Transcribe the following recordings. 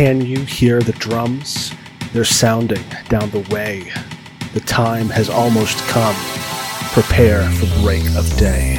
Can you hear the drums? They're sounding down the way. The time has almost come. Prepare for break of day.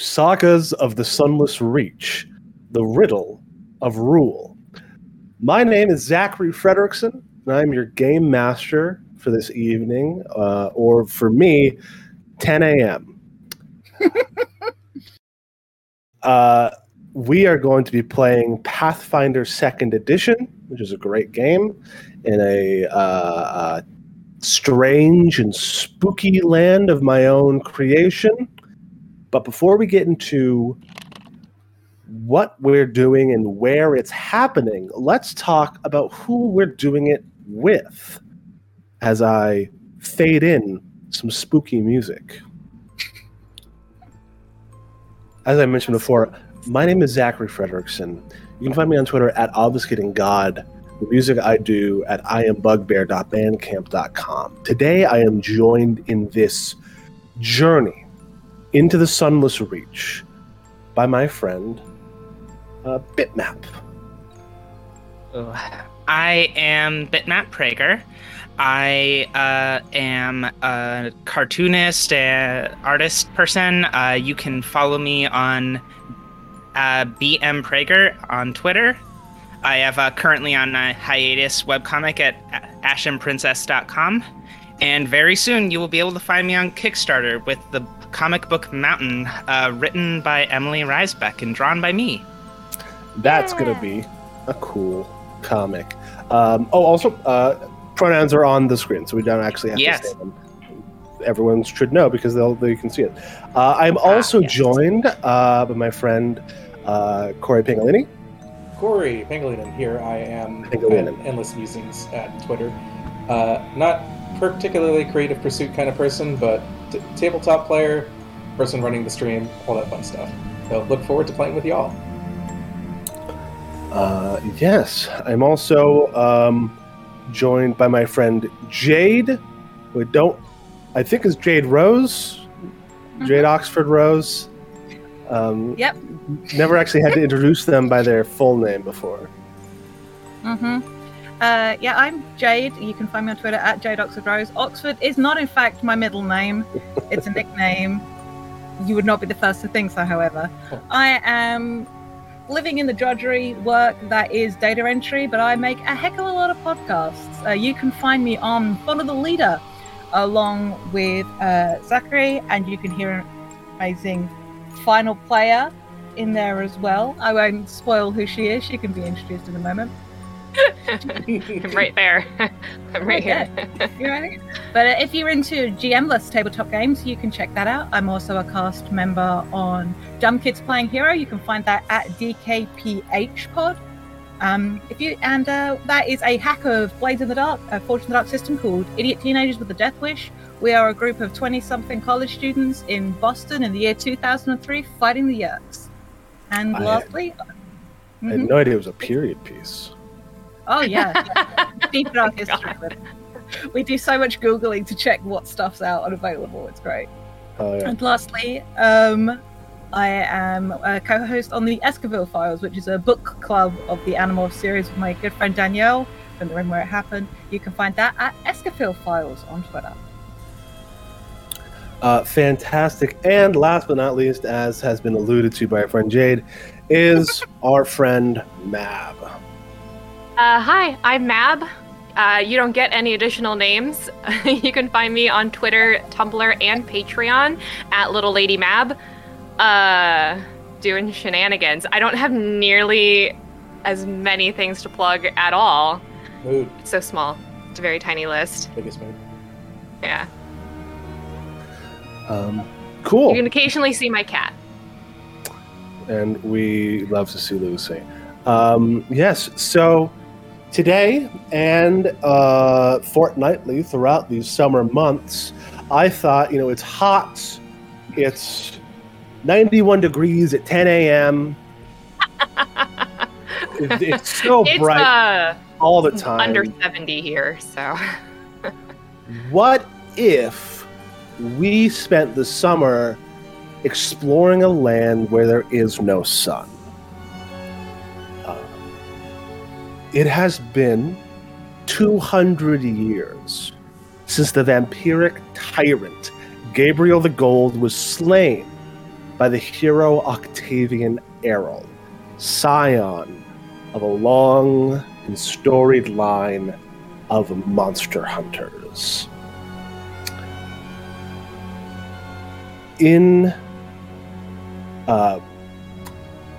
Sagas of the Sunless Reach, the riddle of rule. My name is Zachary Frederickson, and I'm your game master for this evening, uh, or for me, 10 a.m. uh, we are going to be playing Pathfinder Second Edition, which is a great game in a uh, uh, strange and spooky land of my own creation. But before we get into what we're doing and where it's happening, let's talk about who we're doing it with as I fade in some spooky music. As I mentioned before, my name is Zachary Frederickson. You can find me on Twitter at obfuscatinggod the music I do at iambugbear.bandcamp.com. Today I am joined in this journey into the sunless reach by my friend uh, Bitmap. I am Bitmap Prager. I uh, am a cartoonist, a artist person. Uh, you can follow me on uh, BM Prager on Twitter. I have uh, currently on a hiatus webcomic at ashenprincess.com. And very soon you will be able to find me on Kickstarter with the comic book Mountain, uh, written by Emily Reisbeck and drawn by me. That's going to be a cool comic. Um, oh, also, uh, pronouns are on the screen, so we don't actually have Yes. to say them. Everyone should know because they'll they can see it. Uh, I'm also Ah, yes. joined uh, by my friend uh, Corey Pingolini. Corey Pangolin here. I am Pangolin. at Endless Musings at Twitter. Uh, not particularly creative pursuit kind of person, but t- tabletop player, person running the stream, all that fun stuff. So look forward to playing with y'all. Uh, yes, I'm also um, joined by my friend Jade, who I don't, I think is Jade Rose, Jade Oxford Rose. Um, Yep. Never actually had to introduce them by their full name before. Mm-hmm. Uh, yeah, I'm Jade. You can find me on Twitter at Jade Oxford Rose. Oxford is not, in fact, my middle name. It's a nickname. You would not be the first to think so, however. I am living in the drudgery work that is data entry, but I make a heck of a lot of podcasts. Uh, you can find me on Follow the Leader along with uh, Zachary, and you can hear an amazing final player in there as well. I won't spoil who she is. She can be introduced in a moment. I'm right there. I'm right here. You ready? But uh, if you're into GM-less tabletop games, you can check that out. I'm also a cast member on Dumb Kids Playing Hero. You can find that at DKPH Pod. Um, if you and uh, that is a hack of Blades in the Dark, a Forge in the Dark system called Idiot Teenagers with a Death Wish. We are a group of 20-something college students in Boston in the year 2003 fighting the Yerks. And I- lastly, I Mhm. had no idea it was a period piece. Oh yeah, deep dark history. We do so much googling to check what stuff's out and available. It's great. Oh, yeah. And lastly, um, I am a co-host on the Escafil Files, which is a book club of the Animorphs series with my good friend Danielle from the room where it happened. You can find that at Escafil Files on Twitter. Uh, fantastic. And last but not least, as has been alluded to by our friend Jade, is our friend Mab. Uh, hi, I'm Mab. Uh, you don't get any additional names. you can find me on Twitter, Tumblr, and Patreon at Little Lady Mab. Uh, doing shenanigans. I don't have nearly as many things to plug at all. Mood. It's so small. It's a very tiny list. Biggest mood. Yeah. Um, cool. You can occasionally see my cat. and we love to see Lucy. Um, yes, so today and uh, fortnightly throughout these summer months, I thought, you know, it's hot, it's 91 degrees at 10 a.m. It- it's so it's bright uh, all the time. under 70 here, so. What if we spent the summer exploring a land where there is no sun? It has been 200 years since the vampiric tyrant Gabriel the Gold was slain by the hero Octavian Errol, scion of a long and storied line of monster hunters. In uh,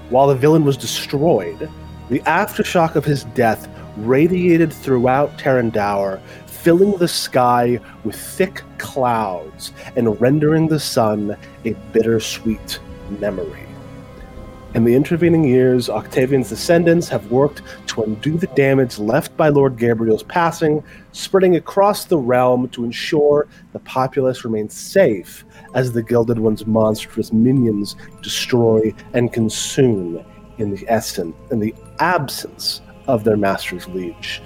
while the villain was destroyed, the aftershock of his death radiated throughout Terrandower, filling the sky with thick clouds and rendering the sun a bittersweet memory. In the intervening years, Octavian's descendants have worked to undo the damage left by Lord Gabriel's passing, spreading across the realm to ensure the populace remains safe as the Gilded One's monstrous minions destroy and consume in the in the absence of their master's liege.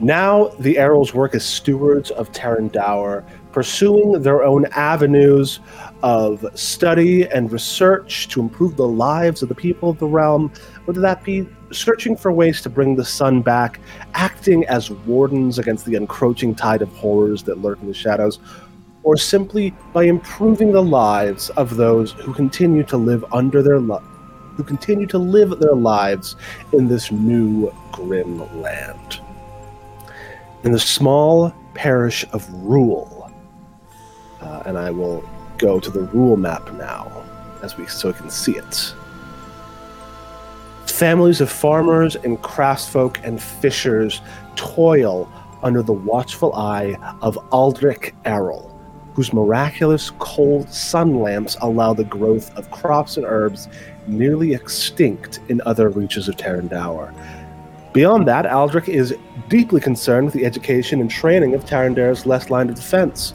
Now, the Errol's work as stewards of Terrandower, pursuing their own avenues of study and research to improve the lives of the people of the realm, whether that be searching for ways to bring the sun back, acting as wardens against the encroaching tide of horrors that lurk in the shadows, or simply by improving the lives of those who continue to live under their lo- who continue to live their lives in this new grim land. In the small parish of Rule, uh, and I will go to the rule map now, as we so we can see it. Families of farmers and craftsfolk and fishers toil under the watchful eye of Aldrich Errol, whose miraculous cold sun lamps allow the growth of crops and herbs nearly extinct in other reaches of Terrandower. Beyond that, Aldrich is deeply concerned with the education and training of Tarandare's less line of defense,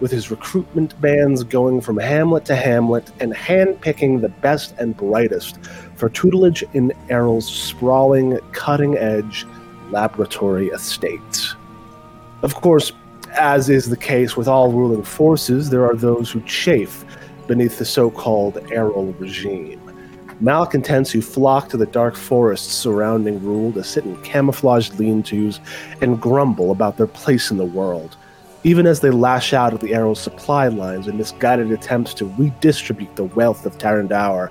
with his recruitment bands going from hamlet to hamlet and handpicking the best and brightest for tutelage in Errol's sprawling, cutting edge laboratory estate. Of course, as is the case with all ruling forces, there are those who chafe beneath the so called Errol regime. Malcontents who flock to the dark forests surrounding Rule to sit in camouflaged lean tos and grumble about their place in the world, even as they lash out at the Errol supply lines in misguided attempts to redistribute the wealth of Tarandower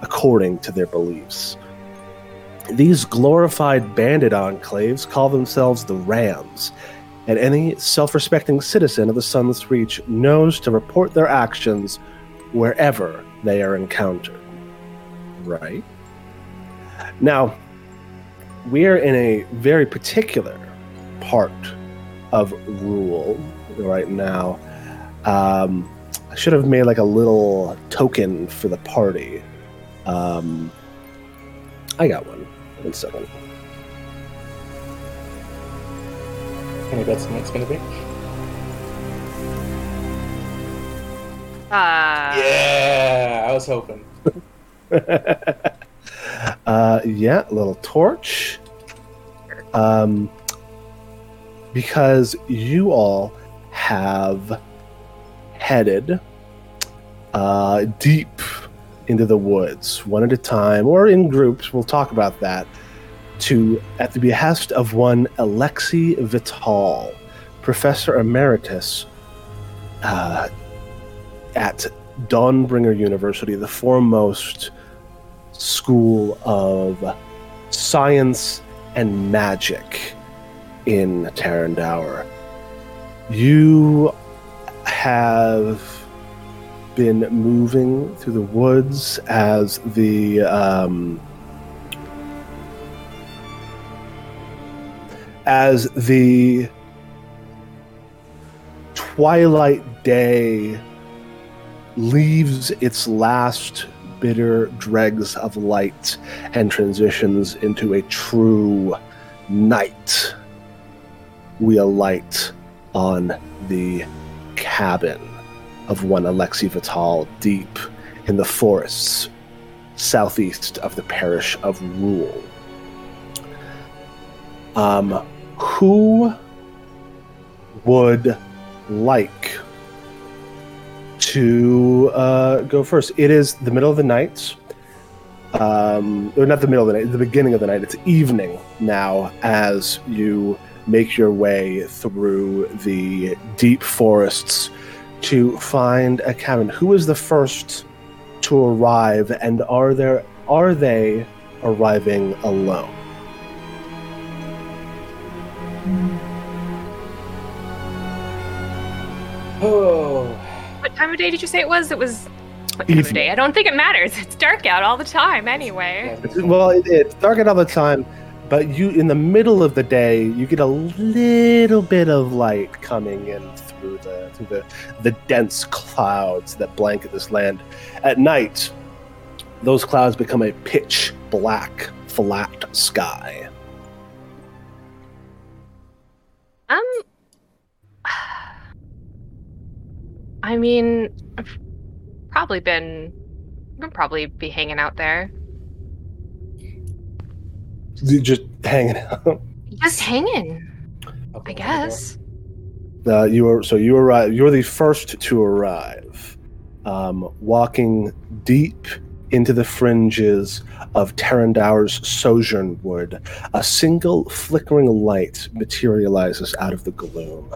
according to their beliefs. These glorified bandit enclaves call themselves the Rams, and any self respecting citizen of the Sunless Reach knows to report their actions wherever they are encountered. Right? Now, we are in a very particular part of Rule right now. Um, I should have made like a little token for the party. Um, I got one. One second. Any bets on what it's going to be? Uh, Yeah, I was hoping. uh, yeah, little torch. Um, because you all have headed uh, deep into the woods, one at a time or in groups. We'll talk about that. To at the behest of one Alexi Vital, professor emeritus uh, at Dawnbringer University, the foremost school of science and magic in Tarandower. You have been moving through the woods as the um, as the twilight day leaves its last bitter dregs of light and transitions into a true night. We alight on the cabin of one Alexi Vital deep in the forests southeast of the parish of Rule. Um, who would like to uh, go first? It is the middle of the night. Um, or not the middle of the night, the beginning of the night. It's evening now as you make your way through the deep forests to find a cabin. Who is the first to arrive, and are there are they arriving alone? Oh, day did you say it was? It was. What time of day? I don't think it matters. It's dark out all the time anyway. Well, it, it's dark out all the time, but you in the middle of the day you get a little bit of light coming in through the through the the dense clouds that blanket this land. At night, those clouds become a pitch black, flat sky. Um. I mean, I've probably been. I'll probably be hanging out there. Just hanging out. Just hanging, I guess. Uh, you are so you arrive. You're the first to arrive, um, walking deep into the fringes of Tarandour's sojourn wood. A single flickering light materializes out of the gloom.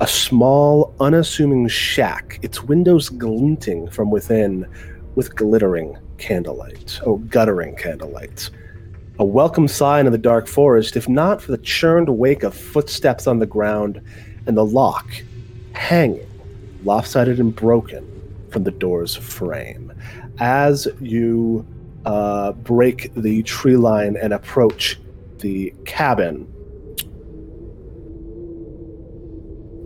A small, unassuming shack, its windows glinting from within with glittering candlelight. Oh, guttering candlelight. A welcome sign in the dark forest, if not for the churned wake of footsteps on the ground and the lock hanging, lopsided and broken from the door's frame. As you uh, break the tree line and approach the cabin,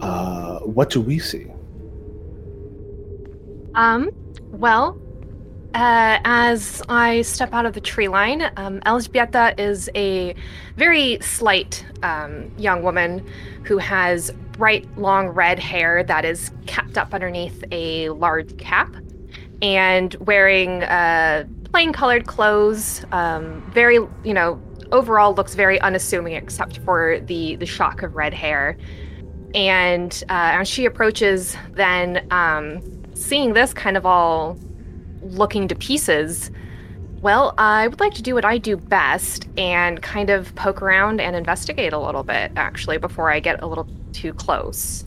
uh, what do we see? Um, well, uh, as I step out of the tree line, um, Elżbieta is a very slight um, young woman who has bright, long red hair that is capped up underneath a large cap and wearing uh, plain colored clothes. Um, very, you know, overall looks very unassuming except for the, the shock of red hair. And uh, as she approaches, then um, seeing this kind of all looking to pieces, well, I would like to do what I do best and kind of poke around and investigate a little bit, actually, before I get a little too close.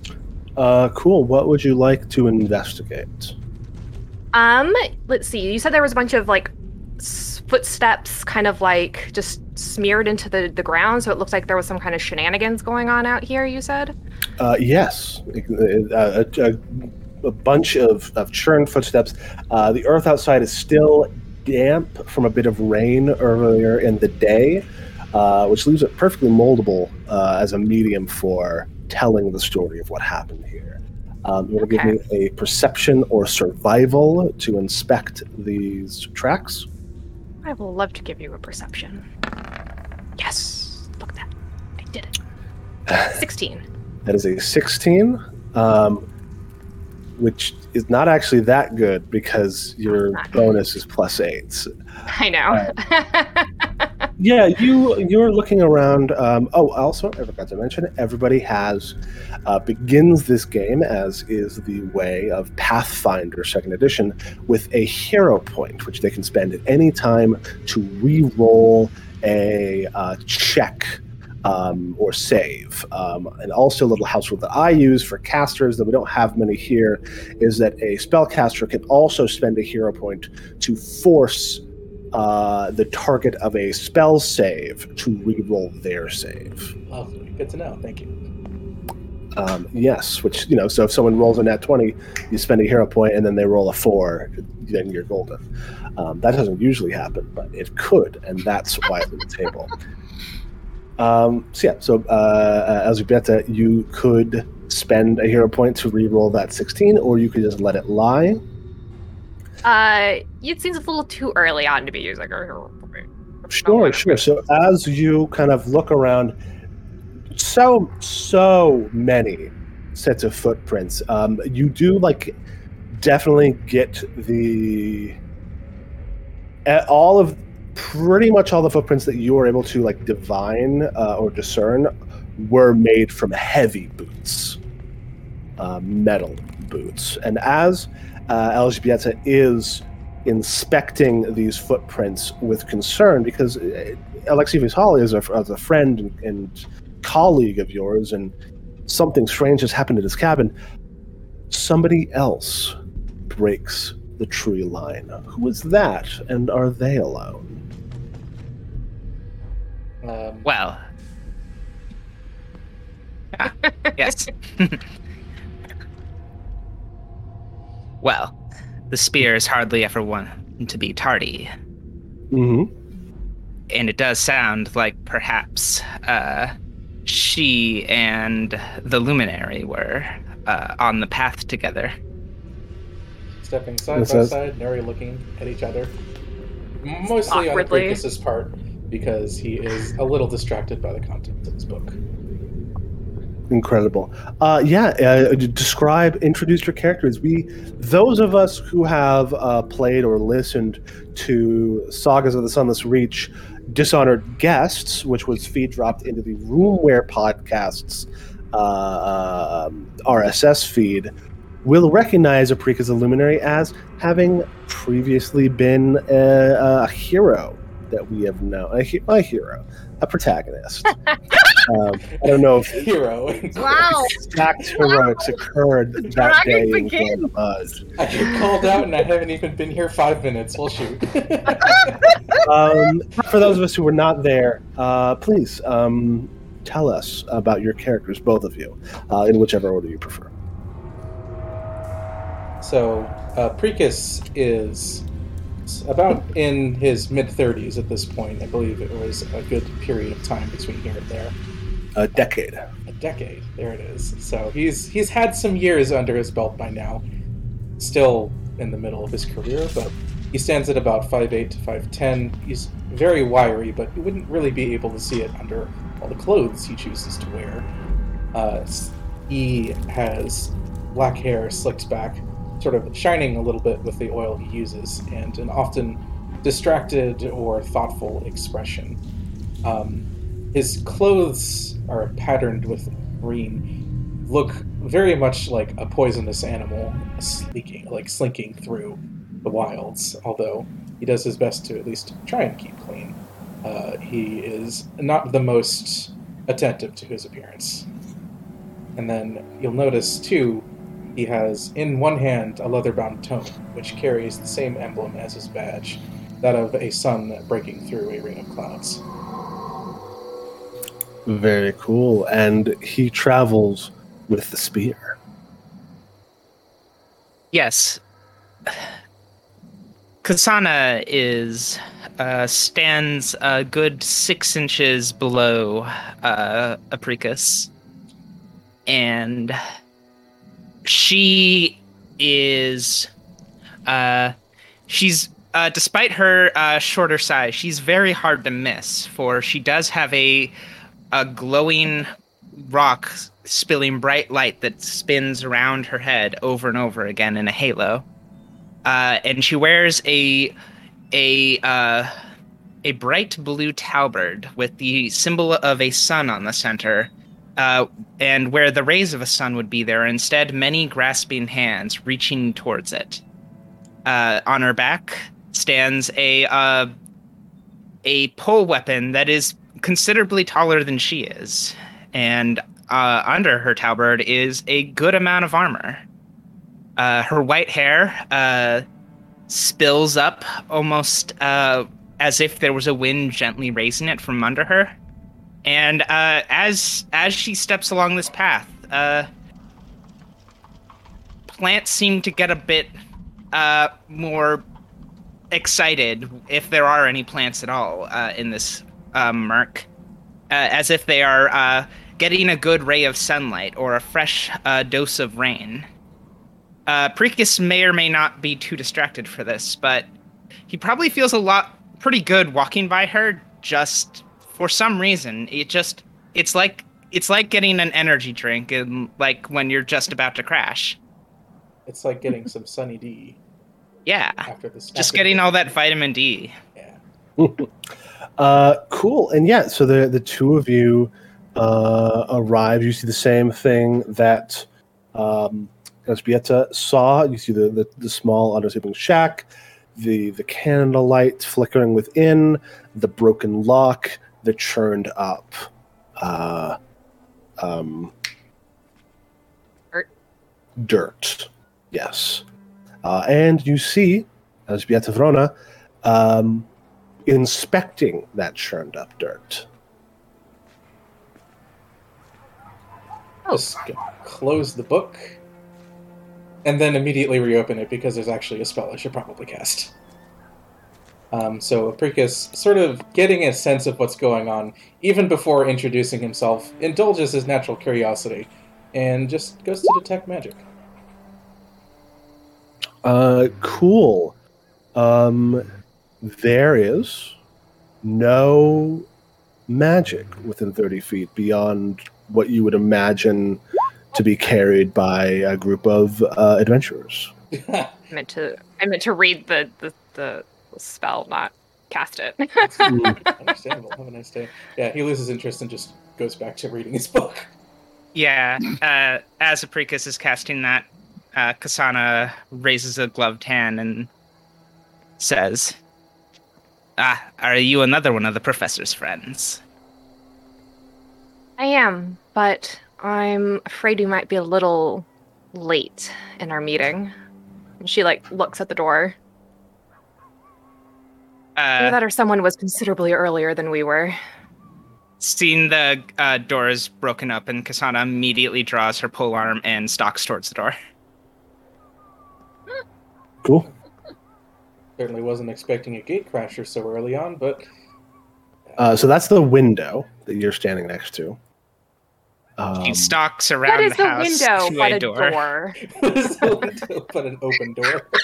Uh, cool. What would you like to investigate? Um, let's see. You said there was a bunch of like footsteps, kind of like just smeared into the the ground, so it looks like there was some kind of shenanigans going on out here. You said. Uh, yes, uh, a, a, a bunch of, of churned footsteps. Uh, the earth outside is still damp from a bit of rain earlier in the day, uh, which leaves it perfectly moldable uh, as a medium for telling the story of what happened here. Um, you want to give me a perception or survival to inspect these tracks? I will love to give you a perception. Yes, look at that. I did it. Sixteen. That is a 16, um, which is not actually that good because your good. bonus is plus eight. I know. Yeah, you you're looking around. Um, oh, also, I forgot to mention, everybody has uh, begins this game as is the way of Pathfinder Second Edition with a hero point, which they can spend at any time to re-roll a uh, check um, or save. Um, and also, a little house rule that I use for casters, that we don't have many here, is that a spellcaster can also spend a hero point to force uh, the target of a spell save to re-roll their save. Lovely. Good to know. Thank you. Um, yes, which you know, so if someone rolls a nat twenty, you spend a hero point, and then they roll a four, then you're golden. Um, that doesn't usually happen, but it could, and that's why it's on the table. Um, so yeah, so uh, as Elzbieta, you could spend a hero point to re-roll that sixteen, or you could just let it lie. Uh, it seems a little too early on to be using a hero point. Sure, sure. So as you kind of look around, so so many sets of footprints. Um, you do like definitely get the all of pretty much all the footprints that you were able to like divine uh, or discern were made from heavy boots, uh, metal boots, and as uh, is inspecting these footprints with concern because uh, Alexei Vital is a, a friend and, and colleague of yours, and something strange has happened at his cabin. Somebody else breaks the tree line. Who is that, and are they alone? Um, Well. Ah, yes. well, the spear is hardly ever one to be tardy, hmm and it does sound like perhaps uh, she and the luminary were uh, on the path together. stepping side This by is- side, Neri looking at each other. Mostly on Awkwardly. Apricus's part, because he is a little distracted by the content of his book. Incredible. Uh, yeah, uh, describe, introduce your characters. We, those of us who have uh, played or listened to Sagas of the Sunless Reach, Dishonored Guests, which was feed dropped into the Roomware Podcasts uh, um, RSS feed, will recognize Apricus the Luminary as having previously been a, a hero that we have known, a, a hero, a protagonist. um, I don't know if Hero. Wow. exact heroics occurred The that day in begins. Grand Mud. I get called out and I haven't even been here five minutes. Well, shoot. Um, for those of us who were not there, uh, please um, tell us about your characters, both of you, uh, in whichever order you prefer. So, uh, Precus is about in his mid 30s at this point. I believe it was a good period of time between here and there. A decade. A decade. There it is. So he's he's had some years under his belt by now. Still in the middle of his career, but he stands at about 5'8 to 5'10. He's very wiry, but you wouldn't really be able to see it under all the clothes he chooses to wear. Uh, he has black hair slicked back, sort of shining a little bit with the oil he uses, and an often distracted or thoughtful expression. Um, his clothes are patterned with green, look very much like a poisonous animal slinking, like slinking through the wilds. Although he does his best to at least try and keep clean. Uh, he is not the most attentive to his appearance. And then you'll notice too, he has in one hand a leather-bound tome, which carries the same emblem as his badge, that of a sun breaking through a ring of clouds. Very cool. And he travels with the spear. Yes. Kasana is uh, stands a good six inches below uh, Apricus, and she is uh, she's uh, despite her uh, shorter size, she's very hard to miss. For she does have a a glowing rock spilling bright light that spins around her head over and over again in a halo. Uh, and she wears a a uh, a bright blue tabard with the symbol of a sun on the center. Uh, and where the rays of a sun would be, there are instead many grasping hands reaching towards it. Uh, on her back stands a uh, a pole weapon that is considerably taller than she is, and uh, under her tabard is a good amount of armor. Uh, her white hair uh, spills up almost as if there was a wind gently raising it from under her. And uh, as as she steps along this path, uh, plants seem to get a bit uh, more excited, if there are any plants at all uh, in this uh, murk, uh, as if they are getting a good ray of sunlight or a fresh dose of rain. Uh, Precus may or may not be too distracted for this, but he probably feels a lot pretty good walking by her. Just for some reason, it just it's like it's like getting an energy drink and like when you're just about to crash. It's like getting some Sunny D Yeah, after this. just getting all that vitamin D. Yeah. Uh, cool. And yeah, so the the two of you uh, arrive. You see the same thing that um, Elzbieta saw. You see the, the, the small undersleeping shack, the the candle light flickering within, the broken lock, the churned up. Uh, um, Dirt. Dirt. Yes. Uh, and you see as Vrona um, inspecting that churned up dirt. Just gonna close the book, and then immediately reopen it because there's actually a spell I should probably cast. Um, so Apricus, sort of getting a sense of what's going on, even before introducing himself, indulges his natural curiosity, and just goes to detect magic. Uh, cool. Um, there is no magic within 30 feet beyond what you would imagine to be carried by a group of uh, adventurers. I meant to I meant to read the the, the spell, not cast it. Understandable. Have a nice day. Yeah, he loses interest and just goes back to reading his book. Yeah, uh, as Apricus is casting that, uh, Kasana raises a gloved hand and says, Ah, are you another one of the professor's friends? I am, but I'm afraid we might be a little late in our meeting. And she like looks at the door. Either Uh, that or someone was considerably earlier than we were. seeing the uh, doors broken up, and Kasana immediately draws her pole arm and stalks towards the door. cool. Certainly wasn't expecting a gate crasher so early on, but Uh, so that's the window that you're standing next to. Um, She stalks around the What is the the house window to but a a door. door? what is the window but an open door?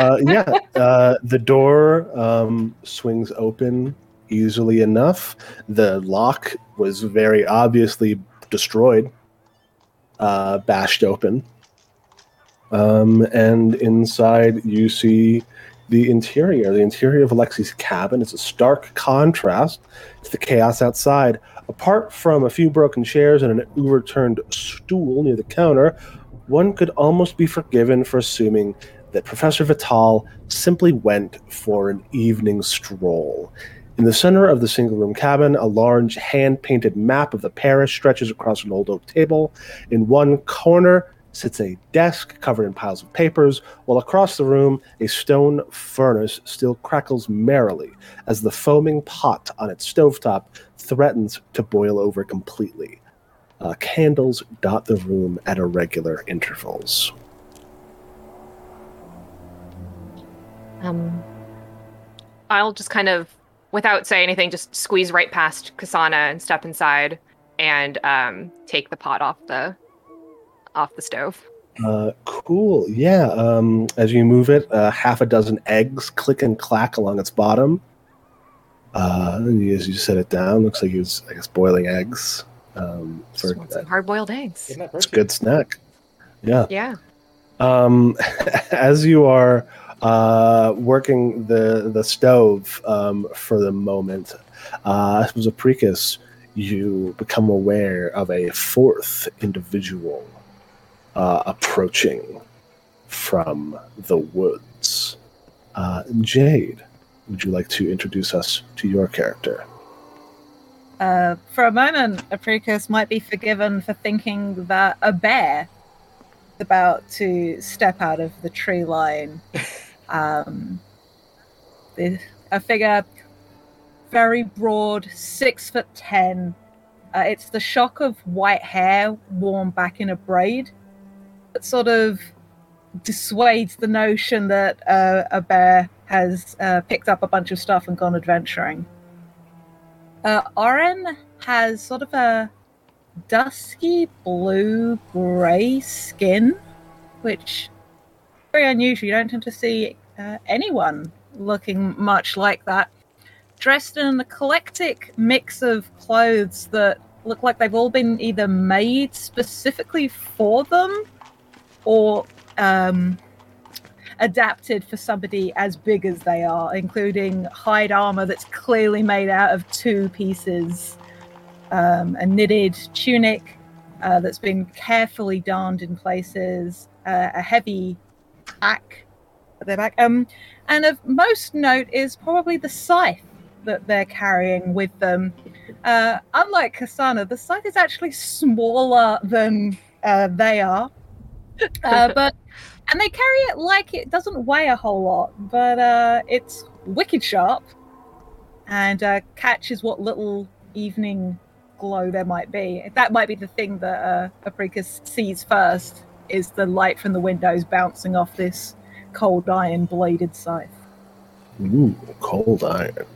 uh, yeah, uh, the door um, swings open easily enough. The lock was very obviously destroyed, uh, bashed open. Um, and inside, you see the interior. The interior of Alexi's cabin is a stark contrast to the chaos outside. Apart from a few broken chairs and an overturned stool near the counter, one could almost be forgiven for assuming that Professor Vital simply went for an evening stroll. In the center of the single room cabin, a large hand painted map of the parish stretches across an old oak table. In one corner sits a desk covered in piles of papers, while across the room, a stone furnace still crackles merrily as the foaming pot on its stovetop threatens to boil over completely. Uh, candles dot the room at irregular intervals. Um, I'll just kind of, without saying anything, just squeeze right past Kasana and step inside and um, take the pot off the off the stove. Uh, cool. Yeah. Um, as you move it, uh, half a dozen eggs click and clack along its bottom. Uh, as you set it down, looks like it's, I guess, boiling eggs. Um, for Just want some hard-boiled eggs. It's a good snack. Yeah. Yeah. Um, as you are uh, working the the stove um, for the moment. Uh, as Apricus, you become aware of a fourth individual uh, approaching from the woods. Uh, Jade, would you like to introduce us to your character? Uh, for a moment, Apricus might be forgiven for thinking that a bear is about to step out of the tree line. Um, a figure very broad, six foot ten. Uh, it's the shock of white hair worn back in a braid that sort of dissuades the notion that uh, a bear has uh, picked up a bunch of stuff and gone adventuring. Uh, Oren has sort of a dusky blue gray skin, which very unusual. You don't tend to see uh, anyone looking much like that. Dressed in an eclectic mix of clothes that look like they've all been either made specifically for them or um, adapted for somebody as big as they are, including hide armor that's clearly made out of two pieces, um, a knitted tunic uh, that's been carefully darned in places, uh, a heavy pack their back. Um, and of most note is probably the scythe that they're carrying with them. Uh, unlike Kasana, the scythe is actually smaller than uh, they are. Uh, but and they carry it like it doesn't weigh a whole lot, but uh, it's wicked sharp and uh, catches what little evening glow there might be. That might be the thing that uh, sees first is the light from the windows bouncing off this cold iron bladed scythe. Ooh, cold iron.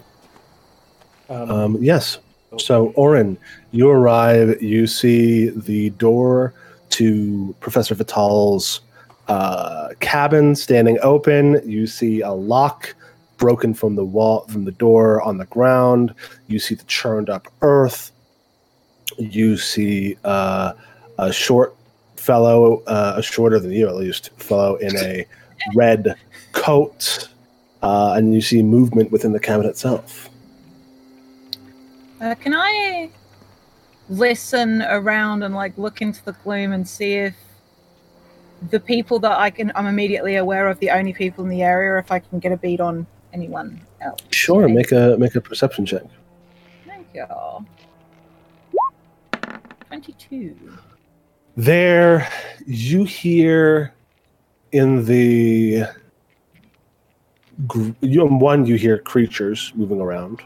Um, Um, yes. So, Oren, you arrive. You see the door to Professor Vital's uh, cabin standing open. You see a lock broken from the wall, from the door on the ground. You see the churned up earth. You see uh, a short fellow, uh, a shorter than you at least, fellow in a red coat, uh, and you see movement within the cabin itself. Uh, can I listen around and like look into the gloom and see if the people that I can I'm immediately aware of the only people in the area, or if I can get a beat on anyone else? Sure, Okay. make a make a perception check. Thank you. Twenty-two. There, you hear in the you one you hear creatures moving around,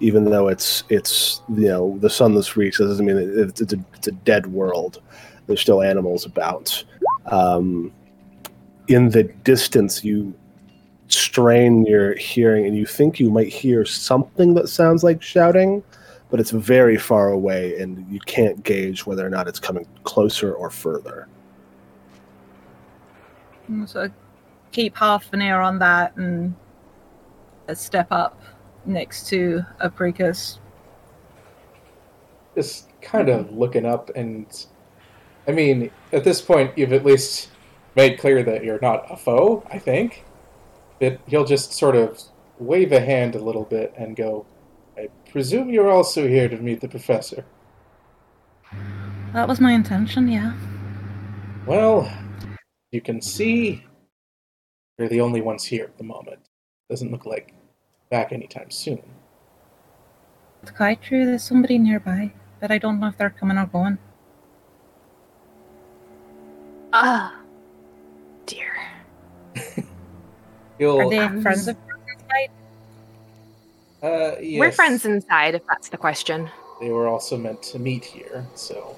even though it's it's you know the sunless reach. That doesn't mean it, it's, it's a it's a dead world. There's still animals about. Um, in the distance, you strain your hearing, and you think you might hear something that sounds like shouting, but it's very far away and you can't gauge whether or not it's coming closer or further. So keep half an ear on that and uh, step up next to Apricus. just kind of looking up and i mean at this point you've at least made clear that you're not a foe i think but he'll just sort of wave a hand a little bit and go i presume you're also here to meet the professor That was my intention, yeah. well you can see you're the only ones here at the moment doesn't look like back anytime soon It's quite true. There's somebody nearby, but I don't know if they're coming or going. Ah, dear. he'll Are they Um, friends of inside? uh, yes. We're friends inside, if that's the question. They were also meant to meet here, so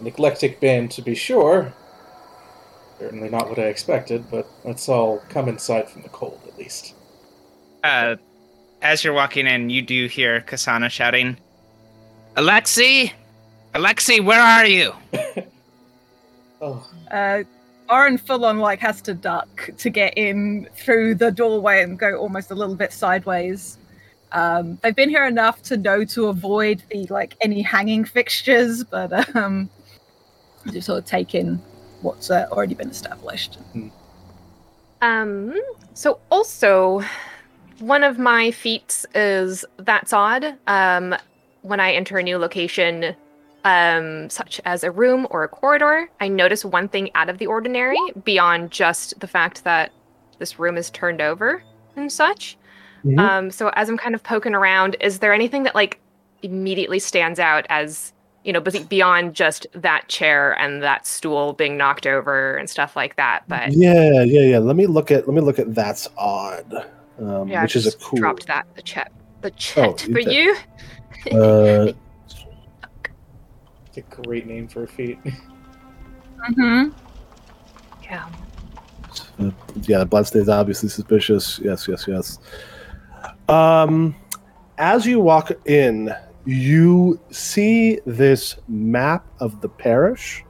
an eclectic band to be sure. Certainly not what I expected, but let's all come inside from the cold at least. Uh, as you're walking in, you do hear Kasana shouting, Alexi! Alexi, where are you? Oh, Uh, Oren full on like has to duck to get in through the doorway and go almost a little bit sideways. Um, they've been here enough to know to avoid the like any hanging fixtures, but um, just sort of take in what's uh, already been established. Um, so also, one of my feats is that's odd. Um, when I enter a new location, um, such as a room or a corridor, I notice one thing out of the ordinary beyond just the fact that this room is turned over and such. Mhm. Um, so as I'm kind of poking around, is there anything that like immediately stands out as you know, beyond just that chair and that stool being knocked over and stuff like that? But Yeah, yeah, yeah. Let me look at let me look at that's odd, um, yeah, I which is a just cool. dropped that the chat the chat you for did. you. Uh, It's a great name for a feat. Mm-hmm. Yeah. yeah, bloodstains obviously suspicious. Yes, yes, yes. Um, as you walk in, you see this map of the parish,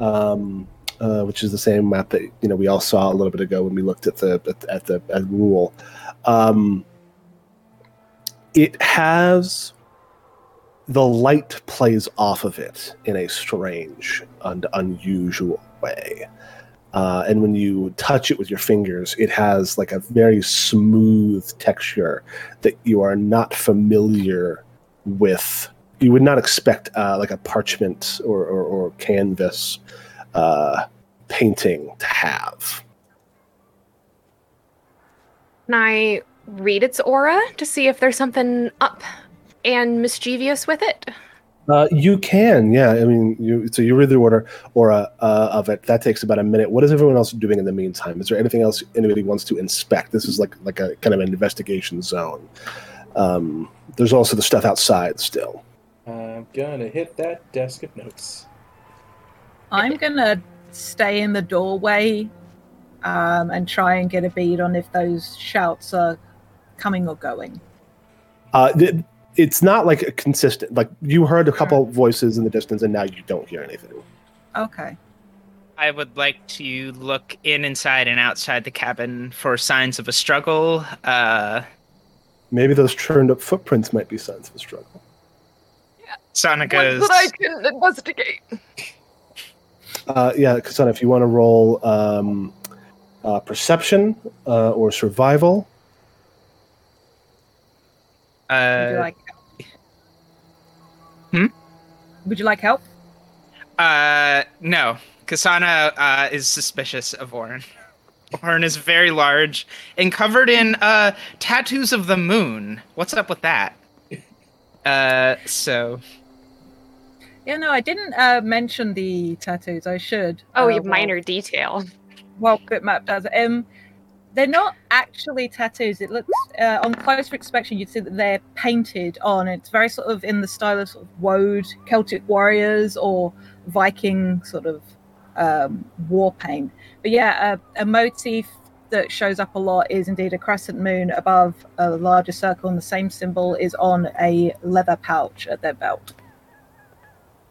um, uh, which is the same map that you know we all saw a little bit ago when we looked at the at, at the at rule. Um, it has the light plays off of it in a strange and unusual way. Uh, and when you touch it with your fingers, it has like a very smooth texture that you are not familiar with. You would not expect uh, like a parchment or, or, or canvas uh, painting to have. Can I read its aura to see if there's something up and mischievous with it? Uh, you can, yeah. I mean, you so you read the order aura uh, of it. That takes about a minute. What is everyone else doing in the meantime? Is there anything else anybody wants to inspect? This is like like a kind of an investigation zone. Um, there's also the stuff outside still. I'm gonna hit that desk of notes. I'm gonna stay in the doorway um, and try and get a bead on if those shouts are coming or going. Uh, th- it's not like a consistent. Like you heard a couple voices in the distance, and now you don't hear anything. Okay. I would like to look in, inside, and outside the cabin for signs of a struggle. Uh, Maybe those churned up footprints might be signs of a struggle. Sana goes. Ones that I can investigate. Uh, yeah, Kasana, if you want to roll um, uh, perception uh, or survival, Would you Uh, like? Hmm? Would you like help? uh, no. Kasana uh, is suspicious of Orin. Orin is very large and covered in uh, tattoos of the moon. What's up with that? Uh, so Yeah, no, I didn't uh, mention the tattoos. I should. Oh, uh, you while- minor detail. Well, Bitmap does. Um, they're not actually tattoos. It looks uh, on closer inspection, you'd see that they're painted on. It's very sort of in the style of, sort of woad Celtic warriors or Viking sort of um, war paint. But yeah, a, a motif that shows up a lot is indeed a crescent moon above a larger circle, and the same symbol is on a leather pouch at their belt.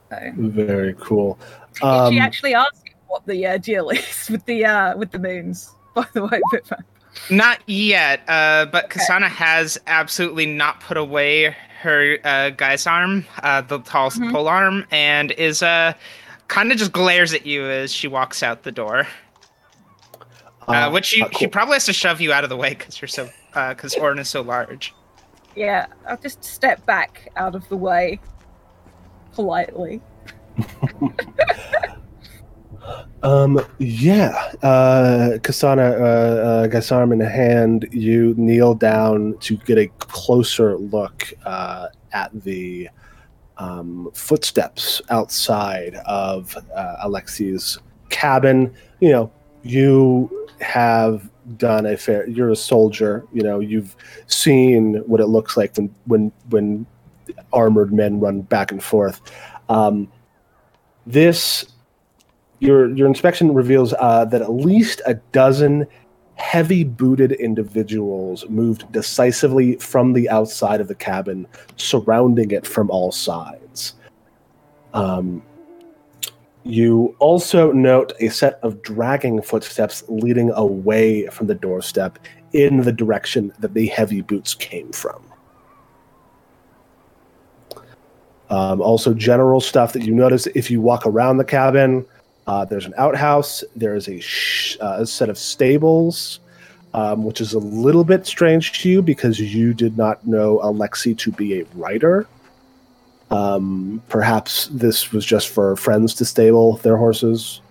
So, very cool. did Um, she actually ask what the uh, deal is with the uh, with the moons? By the way, Bitmap. Not yet, uh, but Kasana has absolutely not put away her uh, guisarme, uh, the tall Mhm. pole arm, and is uh, kind of just glares at you as she walks out the door. Uh, which she, uh, she probably has to shove you out of the way because you're so because Orin is so large. Yeah, I'll just step back out of the way politely. Um, yeah, uh, Kasana, uh, uh, guisarme in hand, you kneel down to get a closer look uh, at the um, footsteps outside of uh, Alexi's cabin. You know, you have done a fair. You're a soldier. You know, you've seen what it looks like when when when armored men run back and forth. Um, this your your inspection reveals uh, that at least a dozen heavy booted individuals moved decisively from the outside of the cabin, surrounding it from all sides. Um, you also note a set of dragging footsteps leading away from the doorstep in the direction that the heavy boots came from. Um, also, general stuff that you notice if you walk around the cabin. Uh, there's an outhouse. There is a, sh- uh, a set of stables, um, which is a little bit strange to you because you did not know Alexi to be a writer. Um, perhaps this was just for friends to stable their horses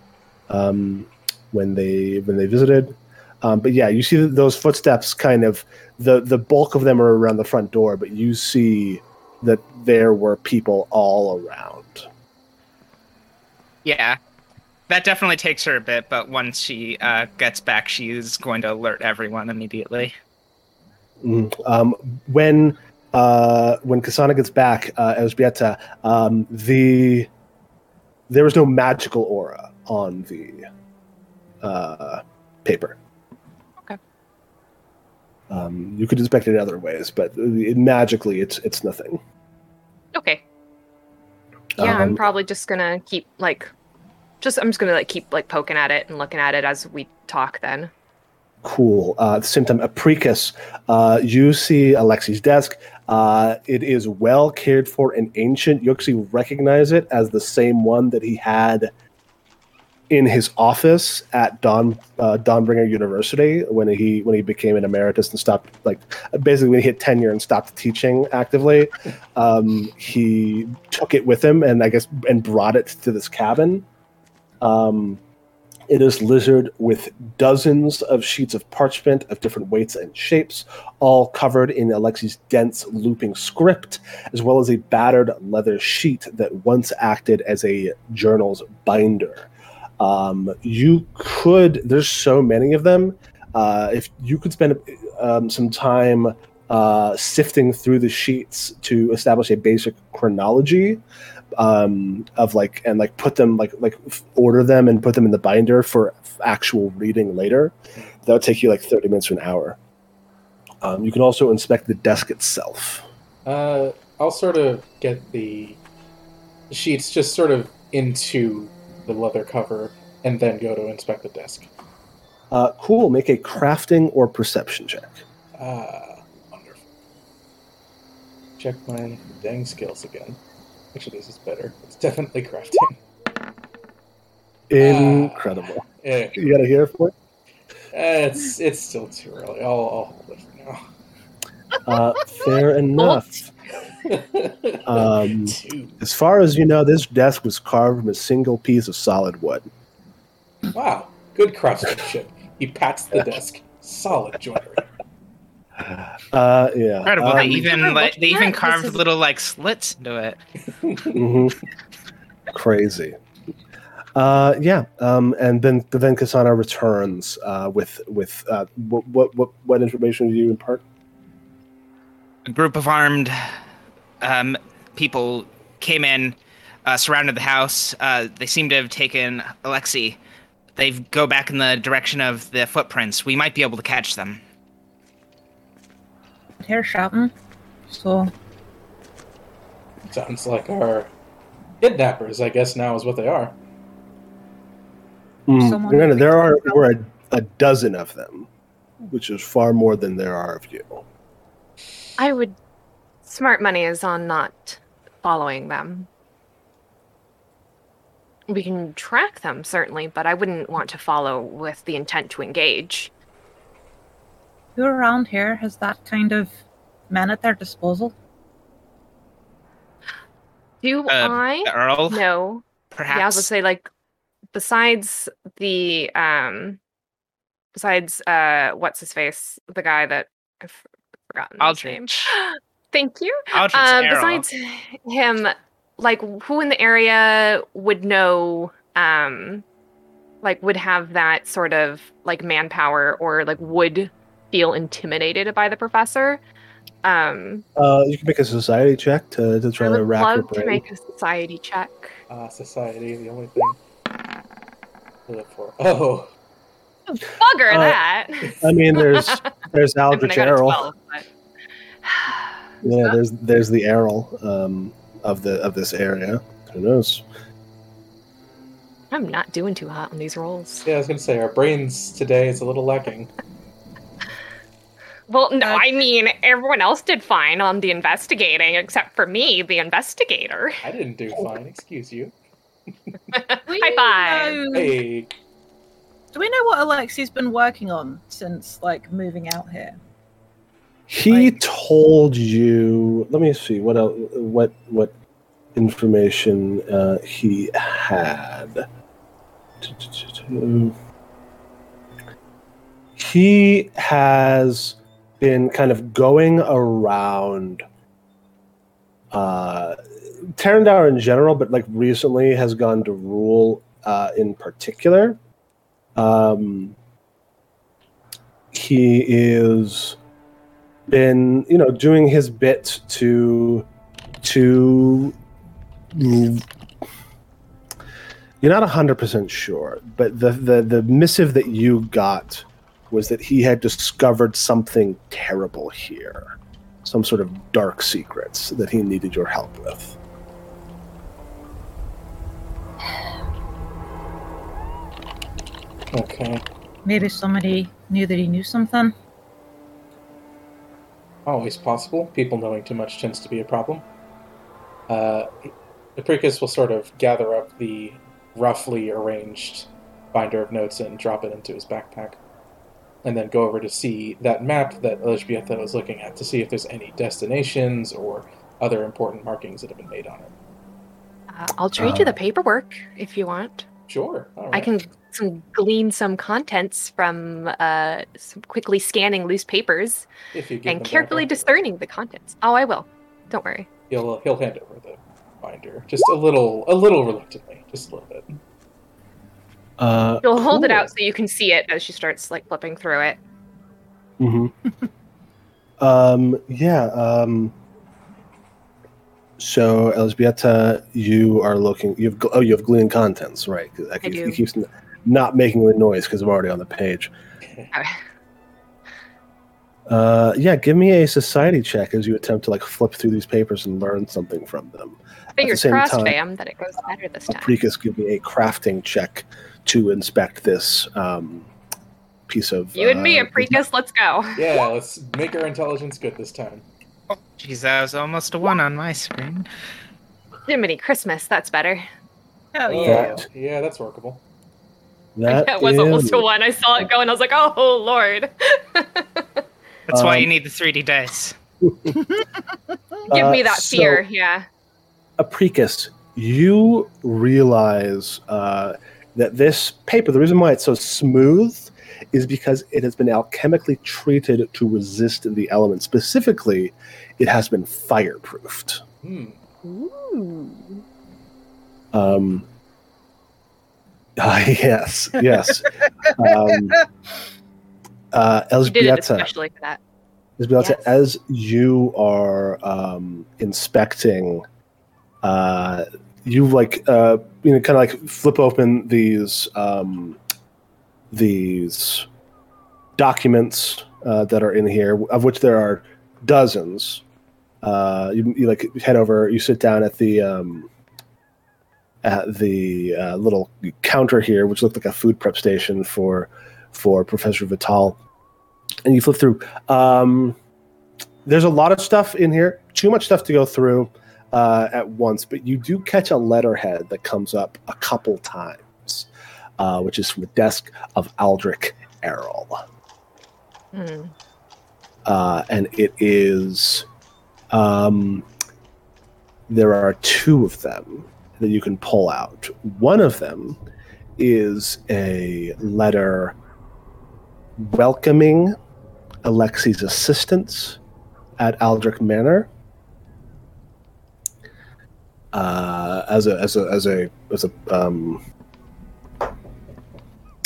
um, when they when they visited. Um, but yeah, you see those footsteps. Kind of the the bulk of them are around the front door, but you see that there were people all around. Yeah. That definitely takes her a bit, but once she uh, gets back, she is going to alert everyone immediately. Mm. Um, when uh, when Kasana gets back, uh, Elżbieta, um, the there was no magical aura on the uh, paper. Okay. Um, you could inspect it in other ways, but it, magically, it's it's nothing. Okay. Yeah, I'm Um, probably just gonna keep like, just I'm just gonna like keep like poking at it and looking at it as we talk. Then. Cool. Uh, time, Apricus, uh, you see Alexi's desk. Uh, it is well cared for and ancient. You actually recognize it as the same one that he had in his office at Don uh, Dawnbringer University when he when he became an emeritus and stopped like basically when he hit tenure and stopped teaching actively. Um, he took it with him and I guess and brought it to this cabin. Um, it is lizard with dozens of sheets of parchment of different weights and shapes, all covered in Alexi's dense looping script, as well as a battered leather sheet that once acted as a journal's binder. Um, you could, there's so many of them. Uh, if you could spend um, some time uh, sifting through the sheets to establish a basic chronology, um, of like and like put them like like order them and put them in the binder for actual reading later. That would take you like thirty minutes to an hour. Um, you can also inspect the desk itself. Uh, I'll sort of get the sheets just sort of into the leather cover and then go to inspect the desk. Uh, cool. Make a crafting or perception check. Ah, wonderful. Check my dang skills again. Actually, this is better. It's definitely crafting. Incredible. Eh, You got to hear for it. it's it's still too early. I'll, I'll hold it for now. Uh, fair enough. Um, as far as you know, this desk was carved from a single piece of solid wood. Wow, good craftsmanship. He pats the desk. Solid joinery. Uh, yeah. Incredible. Um, they even like they even carved is- little like slits into it. Mhm. Crazy. Uh, yeah, um, and then then Kasana returns uh, with with uh, what, what what what information do you impart? A group of armed um, people came in, uh, surrounded the house. Uh, they seem to have taken Alexi. They go back in the direction of the footprints. We might be able to catch them. Hair shouting. So Sounds like our kidnappers, I guess now is what they are. Mm, Someone- granted, there are were a, a dozen of them, which is far more than there are of you. I would. Smart money is on not following them. We can track them, certainly, but I wouldn't want to follow with the intent to engage. Who around here has that kind of men at their disposal? Do Uh, I The Earl, know? perhaps. Yeah, I was gonna say, like, besides the, um, besides, uh, what's his face? The guy that I've forgotten his name. Aldrich. Thank you. Aldrich Um, Errol. besides him, like who in the area would know, um, like would have that sort of like manpower or like would feel intimidated by the professor? Um, Uh, you can make a society check to, to try I to would rack your love to make a society check. Ah, society, the only thing to look for. Oh, Bugger Uh, that. I mean, there's there's I mean, Aldrich I Errol. 12, but- Yeah, there's there's the Errol um, of the of this area. Who knows? I'm not doing too hot on these rolls. yeah, I was gonna say our brains today is a little lacking. Well, no, Uh, I mean everyone else did fine on the investigating, except for me, the investigator. I didn't do fine, excuse you. We High five. Hey, Do we know what Alexi's been working on since like moving out here? He Like- told you. Let me see what else, what what information uh, he had. He has been kind of going around uh, Terrandower in general, but like recently has gone to Rule uh, in particular. Um, he is been you know doing his bit to to you're not 100% sure but the, the the missive that you got was that he had discovered something terrible here some sort of dark secrets that he needed your help with okay. Maybe somebody knew that he knew something. Always possible. People knowing too much tends to be a problem. Uh, Apricus will sort of gather up the roughly arranged binder of notes and drop it into his backpack. And then go over to see that map that Elizabetha was looking at to see if there's any destinations or other important markings that have been made on it. Uh, I'll trade you Uh, the paperwork if you want. Sure. all I can some glean some contents from uh, some quickly scanning loose papers If you and them back carefully discerning the contents. Oh, I will. Don't worry. he'll he'll hand over the binder just a little a little reluctantly, just a little bit. Uh, You'll hold it out so you can see it as she starts like flipping through it. hmm um, yeah. Um, so, Elzbieta, you are looking. You have oh, you have glean contents, right? 'Cause I, keep, do. He keeps n- not making the noise because I'm already on the page. Okay. Uh, yeah, give me a society check as you attempt to like flip through these papers and learn something from them. Fingers same crossed, time- fam, that it goes better this time. Apricus, give me a crafting check to inspect this um, piece of. You and me, uh, Apricus, let's go. Yeah, let's make our intelligence good this time. Jeez, that was almost a one on my screen. Jiminy Christmas, that's better. Hell Oh, yeah. That- yeah, that's workable. That it was almost a one. I saw it go and I was like, oh, Lord. That's why you Um, need the 3D dice. Give Uh, me that so- fear. Yeah. Apricus, you realize uh, that this paper, the reason why it's so smooth is because it has been alchemically treated to resist the elements. Specifically, it has been fireproofed. Hmm. Ooh. Um, ah, yes, yes. um, uh, You did it Elzbieta, especially for that. Isabella, Yes. as you are um, inspecting, uh, you like uh, you know kind of like flip open these um, these documents uh, that are in here, of which there are dozens. Uh, you, you like head over, you sit down at the um, at the uh, little counter here, which looked like a food prep station for for Professor Vital, and you flip through. Um, there's a lot of stuff in here, too much stuff to go through uh, at once, but you do catch a letterhead that comes up a couple times, uh, which is from the desk of Aldrich Errol. Hmm. Uh, and it is. Um, there are two of them that you can pull out. One of them is a letter welcoming Alexi's assistance at Aldrich Manor uh, as a as a as a as a um,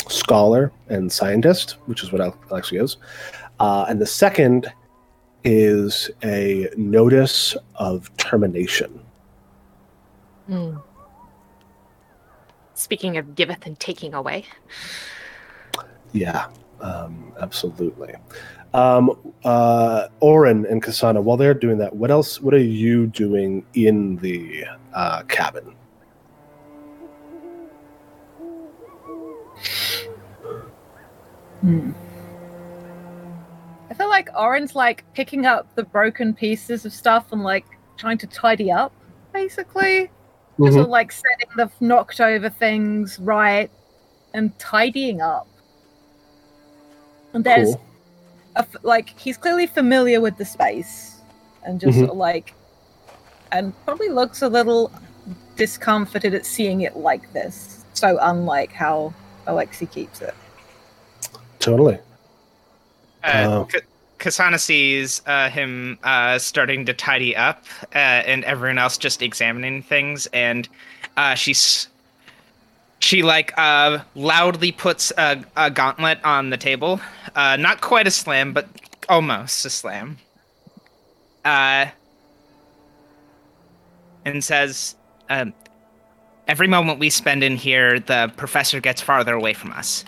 scholar and scientist, which is what Alexi is. Uh, and the second is a notice of termination. Hmm. Speaking of giveth and taking away, Yeah, um, absolutely. Um, uh, Orin and Kasana, while they're doing that, what else? What are you doing in the uh, cabin? Hmm. I feel like Orin's like picking up the broken pieces of stuff and like trying to tidy up, basically. Just Mhm. sort of like setting the knocked over things right and tidying up. And there's Cool. A f like he's clearly familiar with the space and just Mhm. sort of like and probably looks a little discomforted at seeing it like this so unlike how alexi keeps it Totally. Uh, Oh. Kasana sees uh, him uh, starting to tidy up, uh, and everyone else just examining things, and uh, she's she like uh, loudly puts a, a gauntlet on the table. Uh, not quite a slam, but almost a slam. Uh, and says, um, "Every moment we spend in here, the professor gets farther away from us.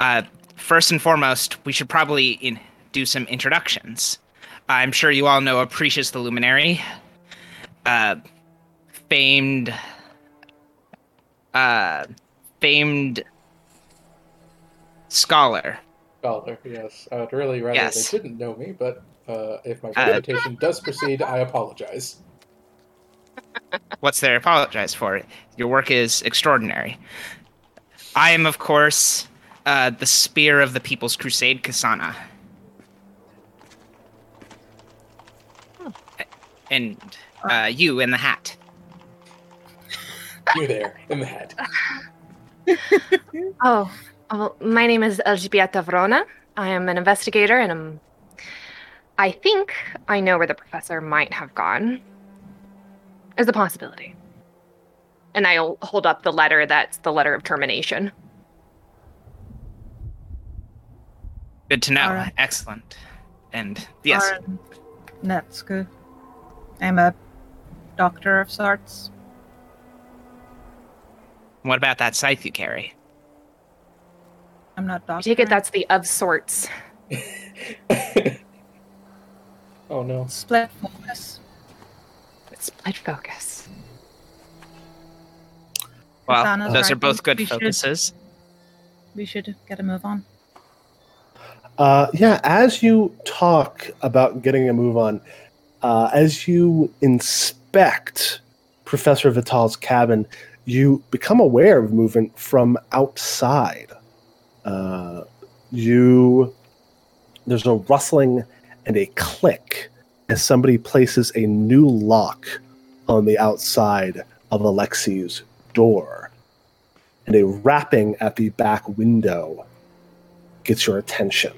Uh, first and foremost, we should probably in- do some introductions. I'm sure you all know Apricus the Luminary, uh, famed, uh, famed scholar. Scholar, yes. I would really rather Yes. they didn't know me, but uh, if my Uh, reputation does proceed, I apologize. What's there to apologize for? Your work is extraordinary. I am, of course, uh, the Spear of the People's Crusade, Kasana. And uh, you in the hat. You there, in the head. Oh, well, my name is Elżbieta Vrona. I am an investigator, and I'm. I think I know where the professor might have gone. Is a possibility. And I'll hold up the letter that's the letter of termination. Good to know. All right. Excellent. And yes, that's good. i'm a doctor of sorts what about that scythe you carry? i'm not I take it that's the of sorts. oh no. split focus Split focus. Well, Kasana's those are both good We should- focuses. we should get a move on Uh, yeah, as you talk about getting a move on, uh, as you inspect Professor Vital's cabin, you become aware of movement from outside. Uh, you there's a rustling and a click as somebody places a new lock on the outside of Alexi's door, and a rapping at the back window gets your attention.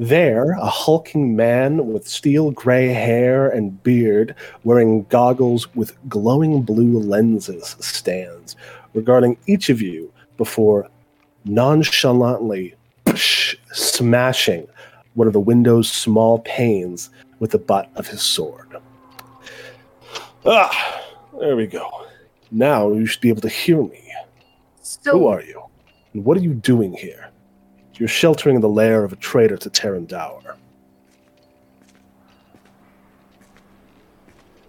There, a hulking man with steel gray hair and beard, wearing goggles with glowing blue lenses, stands, regarding each of you before nonchalantly smashing one of the window's small panes with the butt of his sword. Ah, there we go. Now you should be able to hear me. So Who are you? And what are you doing here? You're sheltering in the lair of a traitor to Terran Dower.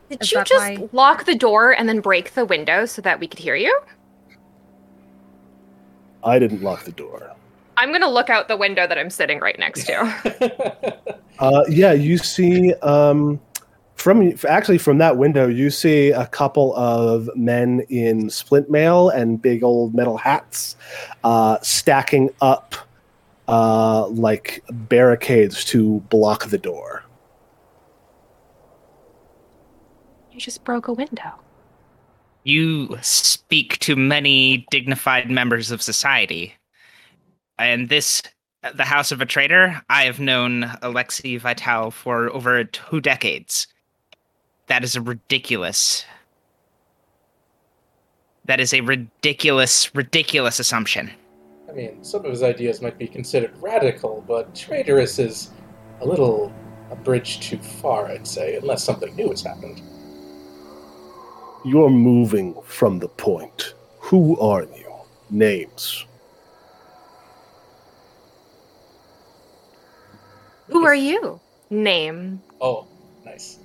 did Is you just why- lock the door and then break the window so that we could hear you? I didn't lock the door. I'm gonna look out the window that I'm sitting right next to. Uh, yeah, you see um, from actually from that window, you see a couple of men in splint mail and big old metal hats uh, stacking up uh, like barricades to block the door. you just broke a window. You speak to many dignified members of society. And this, the House of a Traitor, I have known Alexi Vital for over two decades. That is a ridiculous. That is a ridiculous, ridiculous assumption. I mean, some of his ideas might be considered radical, but traitorous is a little a bridge too far, I'd say, unless something new has happened. You're moving from the point. Who are you? Names. Who are you? Name. Oh, nice.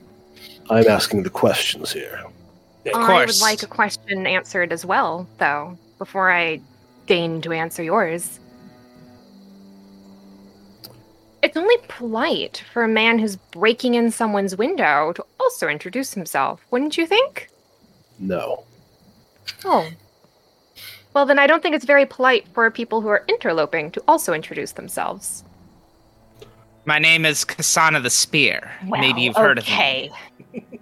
I'm asking the questions here. Of I would like a question answered as well, though, before I deign to answer yours. It's only polite for a man who's breaking in someone's window to also introduce himself, wouldn't you think? No. Oh. Well, then I don't think it's very polite for people who are interloping to also introduce themselves. My name is Kasana the Spear. Maybe you've heard okay. of me.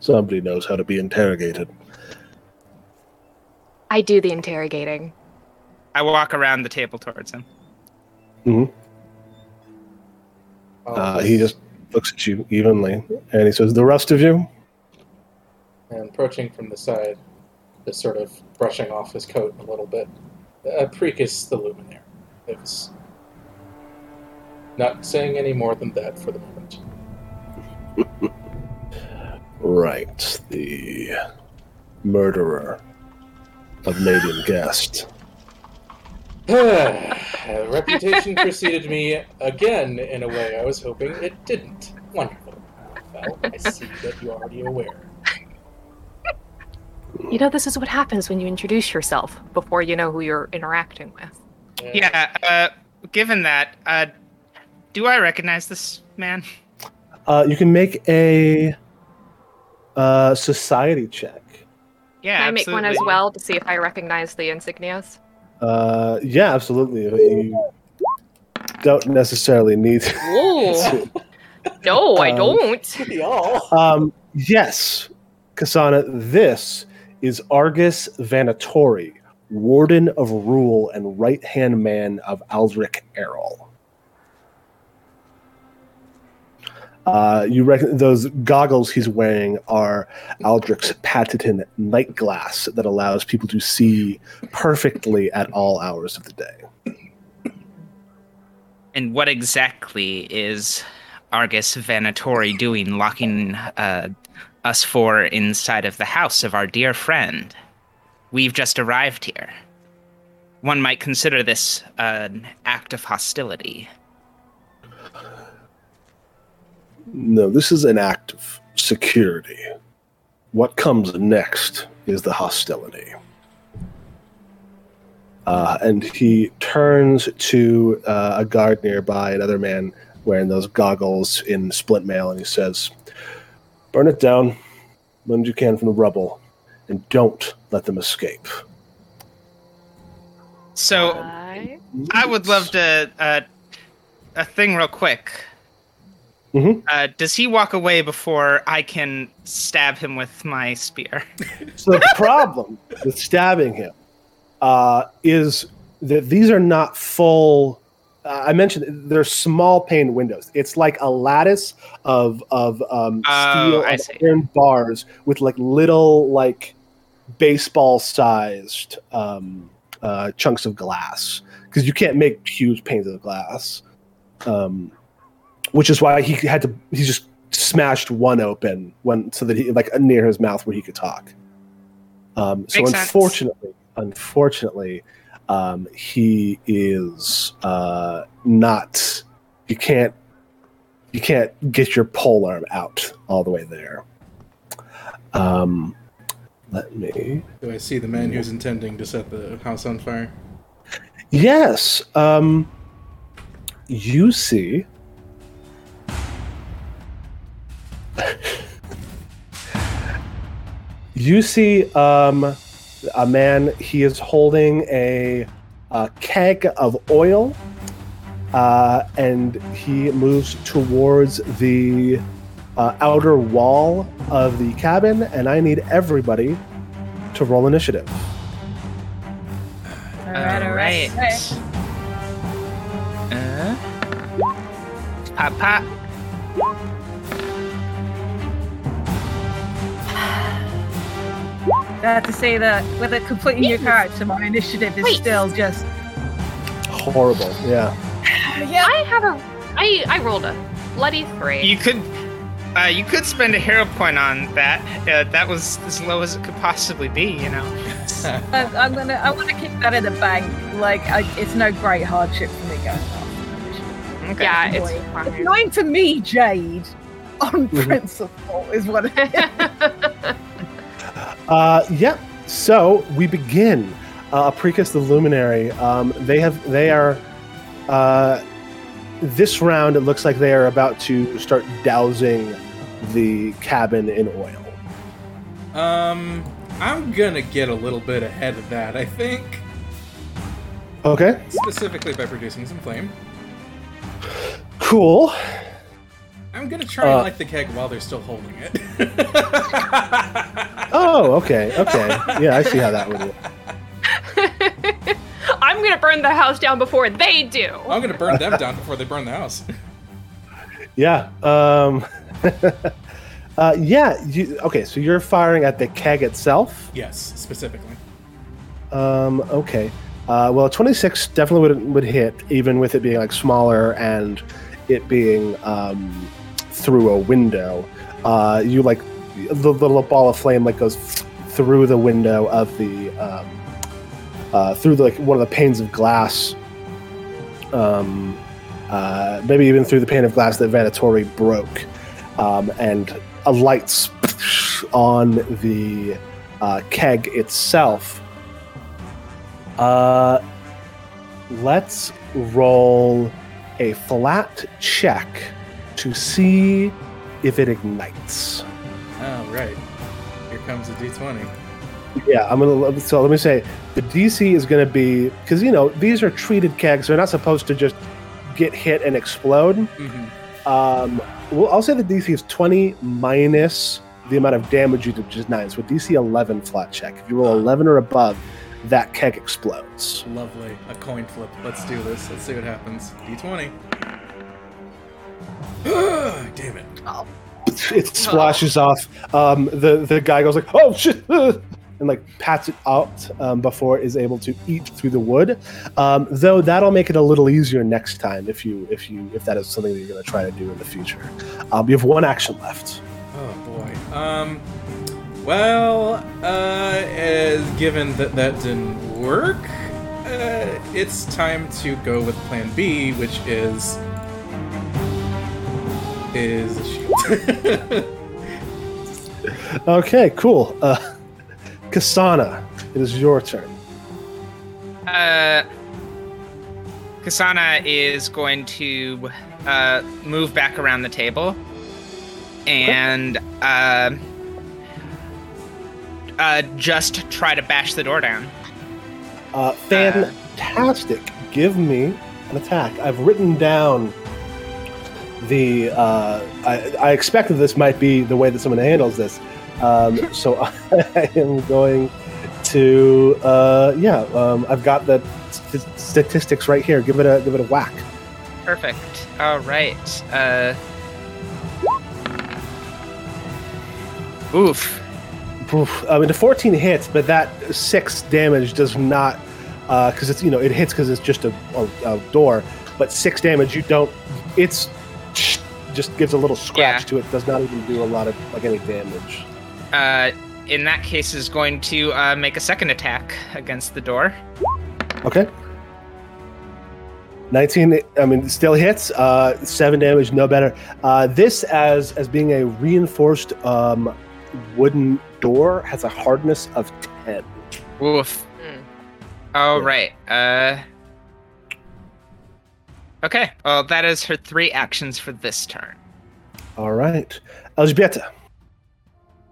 Somebody knows how to be interrogated. I do the interrogating. I walk around the table towards him. hmm Uh, he just looks at you evenly, and he says, "The rest of you." and approaching from the side, just sort of brushing off his coat a little bit. Uh, Precus the Luminary is not saying any more than that for the moment. Right, the murderer of Lady Guest. Reputation preceded me again in a way I was hoping it didn't. Wonderful. Well, I see that you're already aware. You know, this is what happens when you introduce yourself before you know who you're interacting with. Yeah, uh, given that, uh, do I recognize this man? Uh, you can make a uh, society check. Yeah, Can I make one as well to see if I recognize the insignias? Uh, yeah, absolutely. You don't necessarily need. Ooh. No, I Um, don't. Y'all. um, yes, Kasana, this is Argus Vanatori, Warden of Rule and right hand man of Aldrich Errol. Uh, you reckon those goggles he's wearing are Aldrich's patented night glass that allows people to see perfectly at all hours of the day. And what exactly is Argus Vanatori doing, locking uh, us four inside of the house of our dear friend? We've just arrived here. One might consider this an act of hostility. No, this is an act of security. What comes next is the hostility. Uh, and he turns to uh, a guard nearby, another man wearing those goggles in splint mail, and he says, Burn it down, lend you can from the rubble, and don't let them escape. So I... I would love to uh, a thing real quick. Mhm. Uh, does he walk away before I can stab him with my spear? So the problem with stabbing him uh, is that these are not full. Uh, I mentioned they're small pane windows. It's like a lattice of of um, Oh, steel and iron bars with like little like baseball sized um, uh, chunks of glass because you can't make huge panes of glass. Um, which is why he had to. He just smashed one open when so that he like near his mouth where he could talk. Um, so Makes sense. unfortunately, unfortunately, um, he is uh, not. You can't. You can't get your pole arm out all the way there. Um, let me. Do I see the man who's intending to set the house on fire? Yes. Um, you see. You see um, a man. He is holding a, a keg of oil, uh, and he moves towards the uh, outer wall of the cabin. And I need everybody to roll initiative. All right, all right. all right. Uh, pop, pop. I have to say that with a completely new character, my initiative is Wait. still just. Horrible. Yeah. Yeah. I have a. I I rolled a bloody three. You could, uh, you could spend a hero point on that. Uh, that was as low as it could possibly be. You know. I, I'm gonna. I want to keep that in the bank. Like, I, it's no great hardship for me going off. Okay. yeah, it's Annoying. It's annoying for me, Jade. On principle is what it is. Uh, yep. So we begin. Uh, Precus the Luminary. Um, they have. They are. Uh, this round, it looks like they are about to start dousing the cabin in oil. Um, I'm gonna get a little bit ahead of that. I think Okay, specifically by producing some flame. cool. I'm gonna try and Uh, light the keg while they're still holding it. Oh, okay, okay. Yeah, I see how that would work. I'm gonna burn the house down before they do. I'm gonna burn them down before they burn the house. Yeah. Um, uh, yeah. You, okay, so you're firing at the keg itself. yes, specifically. Um, okay. Uh, well, 26 definitely would would hit, even with it being like smaller and it being um, through a window. Uh, you like the little ball of flame like goes through the window of the um, uh, through the, like one of the panes of glass. Um, uh, maybe even through the pane of glass that Vanatori broke, um, and a lights on the uh, keg itself. Uh, let's roll a flat check to see if it ignites. Oh right. Here comes a D20. Yeah, I'm gonna. So let me say, the DC is gonna be because you know these are treated kegs; they're not supposed to just get hit and explode. Mm-hmm. Um, well, I'll say the DC is 20 minus the amount of damage you did, which is nine. So DC 11 flat check. If you roll 11 or above, that keg explodes. Lovely. A coin flip. Let's do this. Let's see what happens. D20. Damn it. It splashes off. Um, the the guy goes like, "Oh shit!" uh," and like pats it out um, before it is able to eat through the wood. Um, though that'll make it a little easier next time if you if you if that is something that you're going to try to do in the future. Um, you have one action left. Oh boy. Um. Well, uh, as given that that didn't work, uh, it's time to go with Plan B, which is is a shield. Okay, cool. Uh, Kasana, it is your turn. Uh, Kasana is going to uh, move back around the table and uh, uh, just try to bash the door down. Uh, fantastic. Give me an attack. I've written down the. Uh, I, I expected this might be the way that someone handles this. Um, so I am going to. Uh, yeah, um, I've got the st- statistics right here. Give it a give it a whack. Perfect. All right. Uh, oof. Oof. I mean, the 14 hits, but that six damage does not, because it's you know it hits because it's just a, a, a door, but six damage you don't. It's just gives a little scratch Yeah. to it. Does not even do a lot of like any damage. Uh, in that case, is going to uh, make a second attack against the door. Okay. 19 i mean still hits uh 7 damage no better uh this as as being a reinforced um wooden door has a hardness of 10 Oof. Mm. All Yeah. right. Uh. Okay. Well, that is her three actions for this turn. all right elžbieta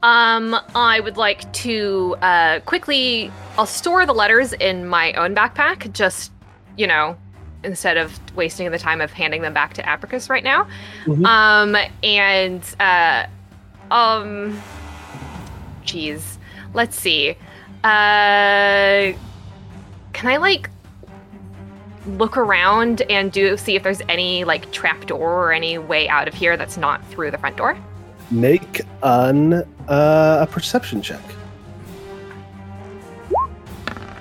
Um, I would like to uh, quickly. I'll store the letters in my own backpack, just you know, instead of wasting the time of handing them back to Apricus right now. Mhm. Um, and uh, um, geez, let's see. Uh, can I like look around and do see if there's any like trap door or any way out of here that's not through the front door? make an uh, a perception check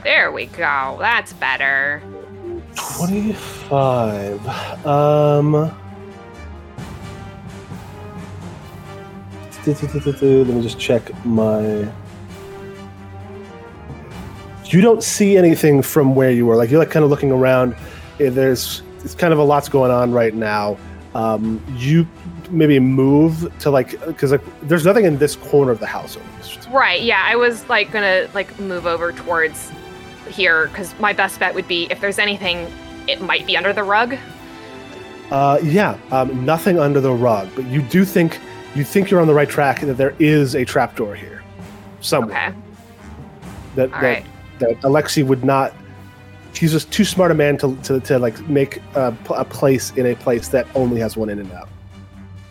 There we go. That's better. 25 um let me just check my you don't see anything from where you were like you're like kind of looking around Eh, there's it's kind of a lot's going on right now um you maybe move to like because like there's nothing in this corner of the house Right. Yeah, I was like gonna like move over towards here because my best bet would be if there's anything, it might be under the rug. Uh, yeah, um, nothing under the rug, but you do think you think you're on the right track that there is a trapdoor here. somewhere Okay. that that, right. That Alexi would not. He's just too smart a man to to, to like make a, a place in a place that only has one in and out.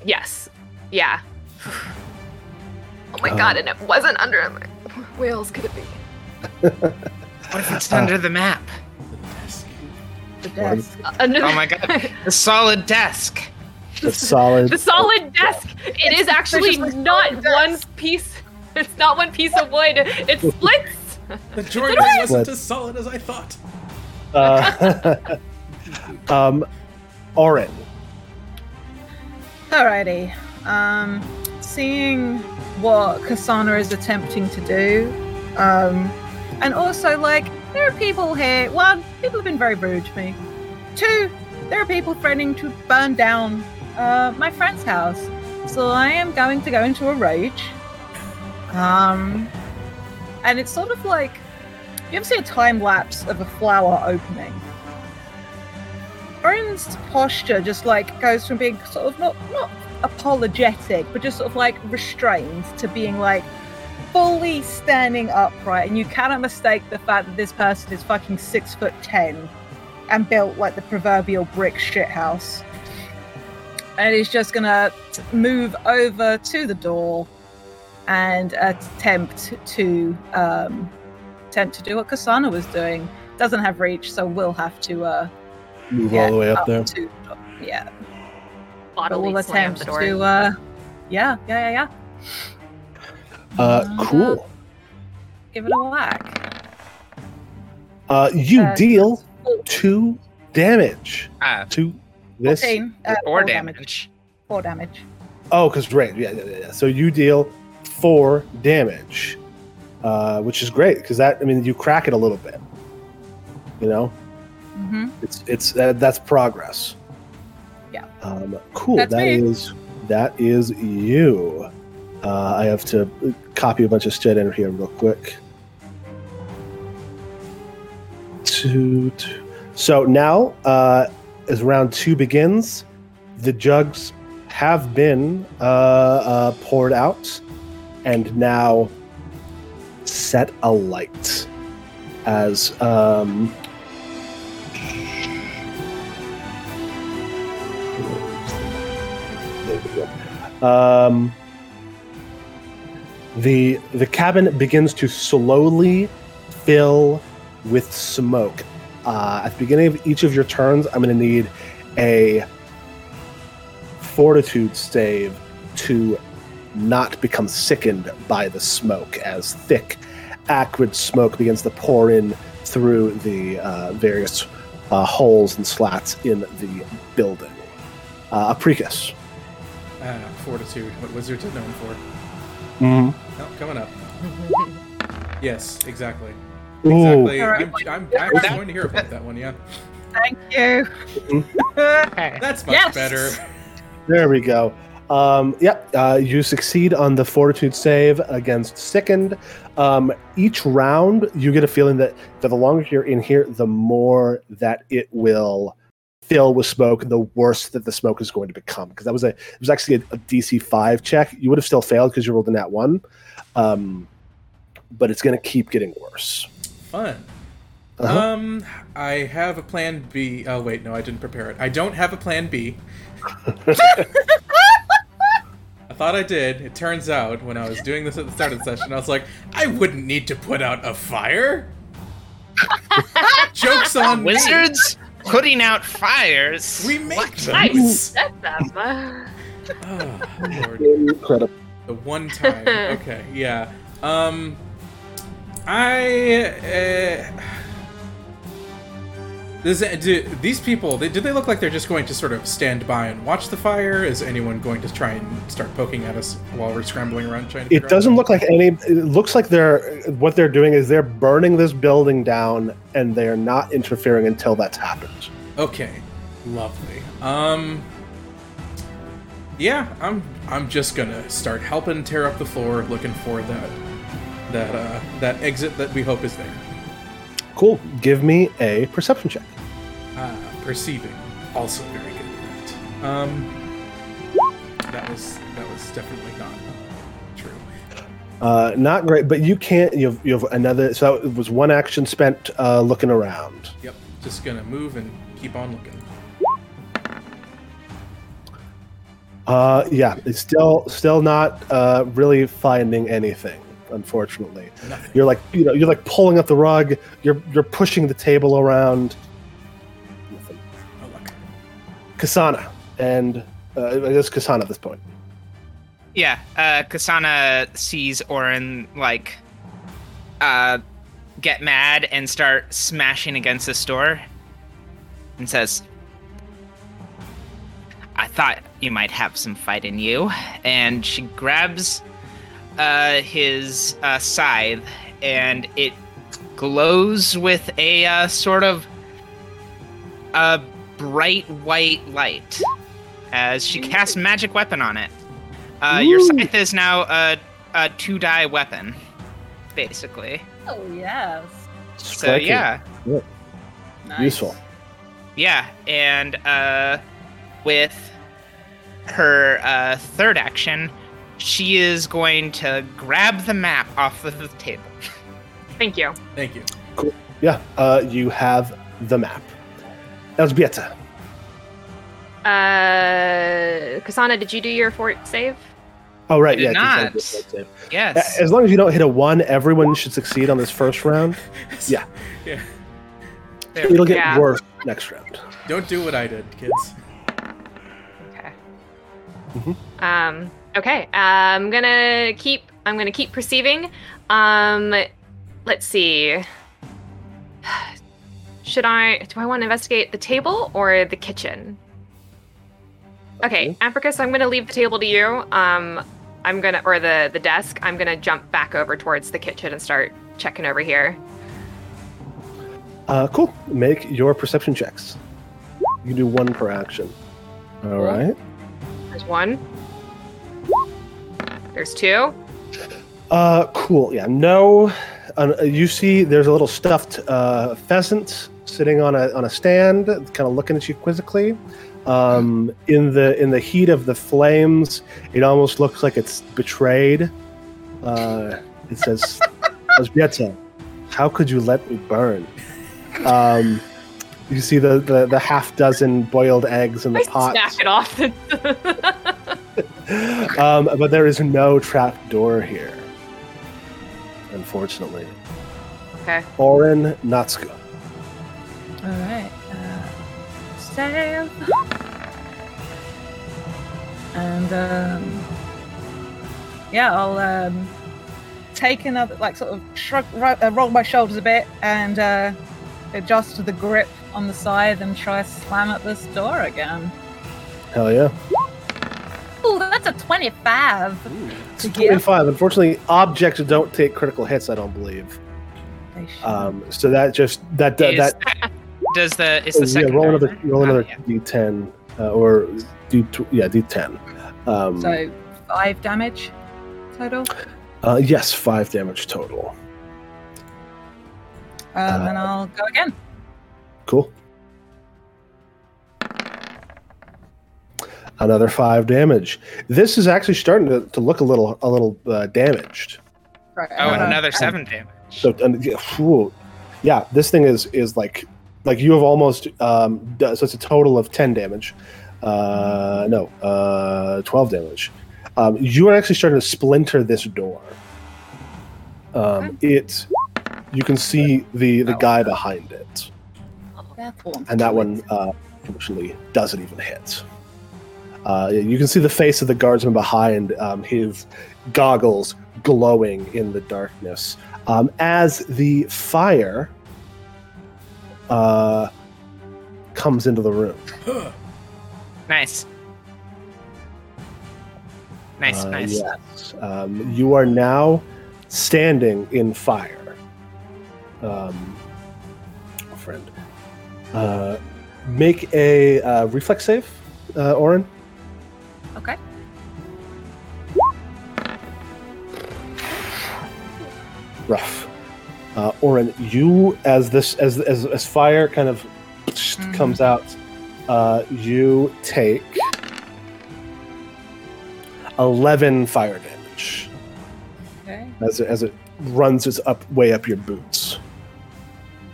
Yes. Yeah. oh my Uh, god, and it wasn't under my where else could it be? What if it's under the map? The desk. Uh, under Oh my god, the solid desk. That's solid. the solid desk. It is actually like not one desk. piece. It's not one piece of wood. It splits. The joint Split. wasn't as solid as I thought. Uh, um, Orin. Alrighty. Um, seeing what Kasana is attempting to do, um, and also like there are people here. One, people have been very rude to me. Two, there are people threatening to burn down uh, my friend's house. So I am going to go into a rage. Um, and it's sort of like you ever see a time lapse of a flower opening? Orin's posture just like goes from being sort of not not apologetic, but just sort of like restrained to being like fully standing upright, and you cannot mistake the fact that this person is fucking six foot ten and built like the proverbial brick shithouse. And he's just gonna move over to the door and attempt to um, attempt to do what Kasana was doing. Doesn't have reach, so we'll have to uh, Move all the way up there. to yeah. But Bodily we'll attempt the door. to uh, yeah, yeah, yeah, yeah. Uh, cool. Give it a whack. Uh, you Uh, deal two damage Ah, to this. 14, uh, four four damage. Four damage. Oh, because right, yeah, yeah, yeah. So you deal four damage, uh, which is great because that I mean you crack it a little bit. You know, Mm-hmm. it's it's uh, that's progress. Yeah. Um, cool. That's That is that is you. Uh, I have to copy a bunch of shit in here real quick. Two, two. So now, uh, as round two begins, the jugs have been uh, uh, poured out and now set alight as um. Um, the the cabin begins to slowly fill with smoke. Uh, at the beginning of each of your turns, I'm going to need a fortitude save to not become sickened by the smoke as thick, acrid smoke begins to pour in through the uh, various uh, holes and slats in the building. Uh, Apricus. Ah, fortitude. What wizards are known for. Mm-hmm. Oh, coming up. Yes, exactly. Ooh. Exactly. Alright. I'm, I'm actually going to hear about that one. Yeah, Thank you. Okay. that's much Yes! better. There we go. Um, yep, uh, you succeed on the fortitude save against sickened. Um, each round, you get a feeling that, that the longer you're in here, the more that it will fill with smoke, the worse that the smoke is going to become. Because that was a it was actually a, a DC five check. You would have still failed because you rolled in that one, um, but it's going to keep getting worse. Fun. Uh-huh. Um, I have a plan B. Oh wait, no, I didn't prepare it. I don't have a plan B. I thought I did. It turns out when I was doing this at the start of the session, I was like, I wouldn't need to put out a fire. Jokes on me. Wizards putting out fires. We make What? them. Nice. Set them. Oh, Lord. Incredible. The one time. Okay, yeah. Um, I. Uh, does do these people? They, do they look like they're just going to sort of stand by and watch the fire? Is anyone going to try and start poking at us while we're scrambling around trying to? It doesn't look like any. It looks like they're what they're doing is they're burning this building down, and they are not interfering until that's happened. Okay, lovely. Um, yeah, I'm I'm just gonna start helping tear up the floor, looking for that that uh that exit that we hope is there. Cool. Give me a perception check. Uh, perceiving, also very good at that. Um, that was that was definitely not true. Uh, not great, but you can't. You have, you have another. So it was one action spent uh, looking around. Yep. Just gonna move and keep on looking. Uh, yeah, it's still still not uh, really finding anything. Unfortunately, Nothing. you're like you know you're like pulling up the rug. You're you're pushing the table around. Nothing. Oh, look. Kasana and uh, I guess Kasana at this point. Yeah, uh, Kasana sees Orin like uh, get mad and start smashing against this door, and says, "I thought you might have some fight in you." And she grabs uh, his uh, scythe, and it glows with a uh, sort of a bright white light as she casts magic weapon on it. Uh, your scythe is now a, a two die weapon, basically. Oh yes. So Striking. yeah, Nice. useful. yeah, and uh, with her uh, third action, she is going to grab the map off of the table. Thank you. Thank you. Cool. Yeah, uh, you have the map. Elżbieta. Uh, Kasana, did you do your fort save? Oh right, I yeah. did Kasana not. did save. Yes. As long as you don't hit a one, everyone should succeed on this first round. Yeah. Yeah. There. It'll get Yeah. worse next round. Don't do what I did, kids. Okay. Mhm. Um. Okay. I'm gonna keep. I'm gonna keep perceiving. Um. Let's see. Should I? Do I want to investigate the table or the kitchen? Okay, Apricus. So I'm gonna leave the table to you. Um. I'm gonna or the the desk. I'm gonna jump back over towards the kitchen and start checking over here. Uh, cool. Make your perception checks. You can do one per action. All right. There's one. There's two. Uh, cool. Yeah. No. Uh, you see, there's a little stuffed uh, pheasant sitting on a on a stand, kind of looking at you quizzically. Um, in the in the heat of the flames, it almost looks like it's betrayed. Uh, it says, "Elżbieta, how could you let me burn?" Um, you see the, the, the half dozen boiled eggs in the pot. snack it off. The um, but there is no trap door here, unfortunately. okay. Orin Natsuko. All right. Uh, save. And um, yeah, I'll um, take another, like, sort of shrug, ro- uh, roll my shoulders a bit and uh, adjust the grip on the side and try to slam at this door again. Hell yeah. Oh, that's a twenty-five. It's To give. 25. Unfortunately, objects don't take critical hits, I don't believe. Um, so that just, that, that, Is- that does the is the second yeah, roll another, die? roll another yeah. d10, uh, or d, tw- yeah, d10. Um, so five damage total. uh, yes, five damage total. Um, Uh, and I'll go again. Cool. Another five damage. This is actually starting to, to look a little a little uh, damaged. Right. Oh, and Uh, another seven damage. So and, yeah, yeah, this thing is is like like you have almost um, d- so it's a total of ten damage. Uh, no, uh, twelve damage. Um, you are actually starting to splinter this door. Um, it you can see the the guy behind it. And that one uh, unfortunately doesn't even hit. Uh, you can see the face of the guardsman behind, um, his goggles glowing in the darkness, um, as the fire uh, comes into the room. Nice. Nice, Uh, nice. Yes, um, you are now standing in fire, um, friend. Uh, make a uh, reflex save, uh, Orin. Okay. rough. Uh, Orin, you as this as as, as fire kind of Mhm. comes out, uh, you take eleven fire damage. Okay. as it, as it runs its up way up your boots.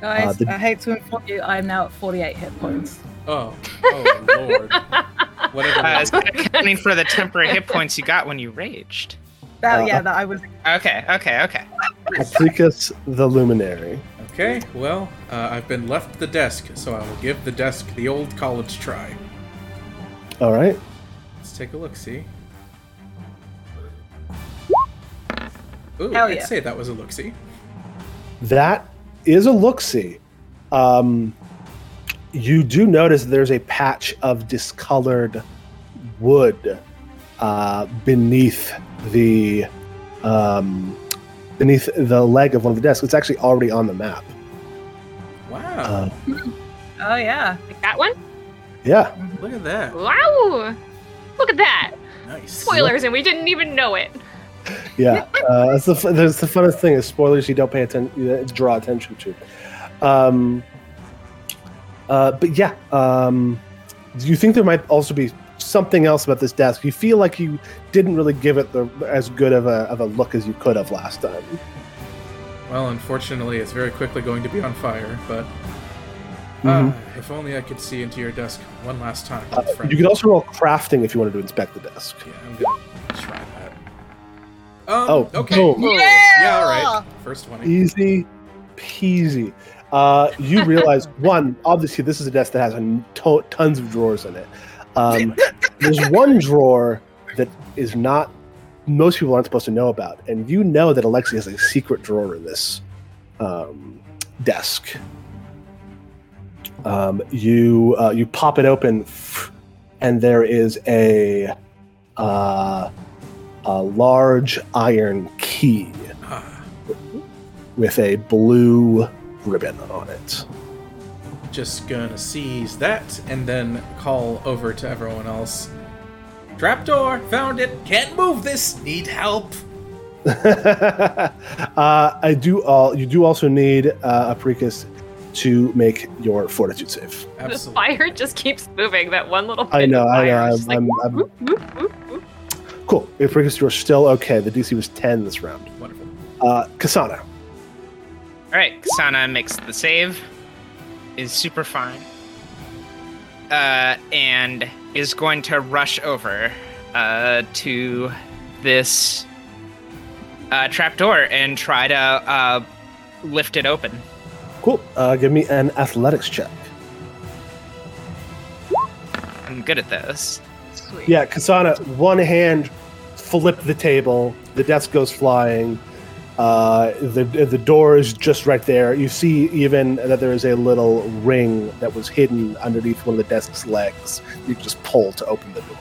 Guys, Uh, the- I hate to inform you, I am now at 48 hit points. Oh, oh lord. Whatever. Uh, is that accounting for the temporary hit points you got when you raged? That, Uh, yeah, that I was. Okay, okay, okay. Apricus the Luminary. Okay, well, uh, I've been left the desk, so I will give the desk the old college try. All right. Let's take a look. See. Ooh, Hell I'd yeah. say that was a look. See. That is a look see. Um, you do notice there's a patch of discolored wood uh, beneath the um, beneath the leg of one of the desks. It's actually already on the map. Wow. Uh, Oh, yeah. Like that one? yeah. look at that. Wow! Look at that! Nice. Spoilers, and we didn't even know it. Yeah, uh, that's the that's the funnest thing is spoilers you don't pay attention, draw attention to. Um, uh, but yeah, um, do you think there might also be something else about this desk? You feel like you didn't really give it the as good of a of a look as you could have last time. Well, unfortunately, it's very quickly going to be on fire. But Mhm. uh, if only I could see into your desk one last time. Uh, you could also roll crafting if you wanted to inspect the desk. Yeah, Um, Oh, okay. boom. Yeah, all right. First one. Easy peasy. Uh, you realize one, obviously, this is a desk that has a to- tons of drawers in it. Um, there's one drawer that is not most people aren't supposed to know about, and you know that Alexi has a secret drawer in this um, desk. Um, you uh, you pop it open, and there is a uh, a large iron key with a blue ribbon on it. just gonna seize that and then call over to everyone else. Trapdoor, found it. Can't move this. Need help. uh, I do. All you do also need uh, Apricus to make your fortitude save. The fire just keeps moving. That one little bit I know. of I know. is just I'm, like, I'm, I'm whoop, whoop, whoop, whoop. cool. Apricus, you're still okay. The DC was ten this round. Wonderful. Uh, Kasana. All right, Kasana makes the save, is super fine, uh, and is going to rush over uh, to this uh, trapdoor and try to uh, lift it open. Cool. Uh, give me an athletics check. I'm good at those. Yeah, Kasana. One hand, flip the table. The desk goes flying. Uh, the the door is just right there. You see even that there is a little ring that was hidden underneath one of the desk's legs. You just pull to open the door.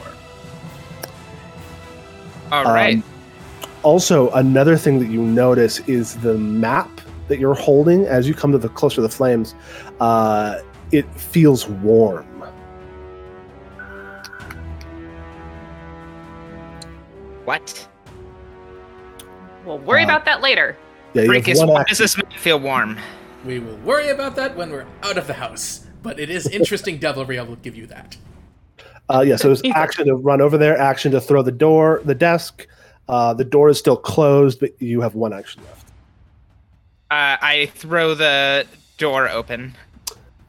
All right. Um, also, another thing that you notice is the map that you're holding as you come to the closer to the flames. Uh, it feels warm. What? We'll worry Uh, about that later. Yeah, you have Apricus, one why action. does this make you feel warm? We will worry about that when we're out of the house. But it is interesting devilry. I will give you that. Uh, yeah, so it's action to run over there, action to throw the door, the desk. Uh, the door is still closed, but you have one action left. Uh, I throw the door open.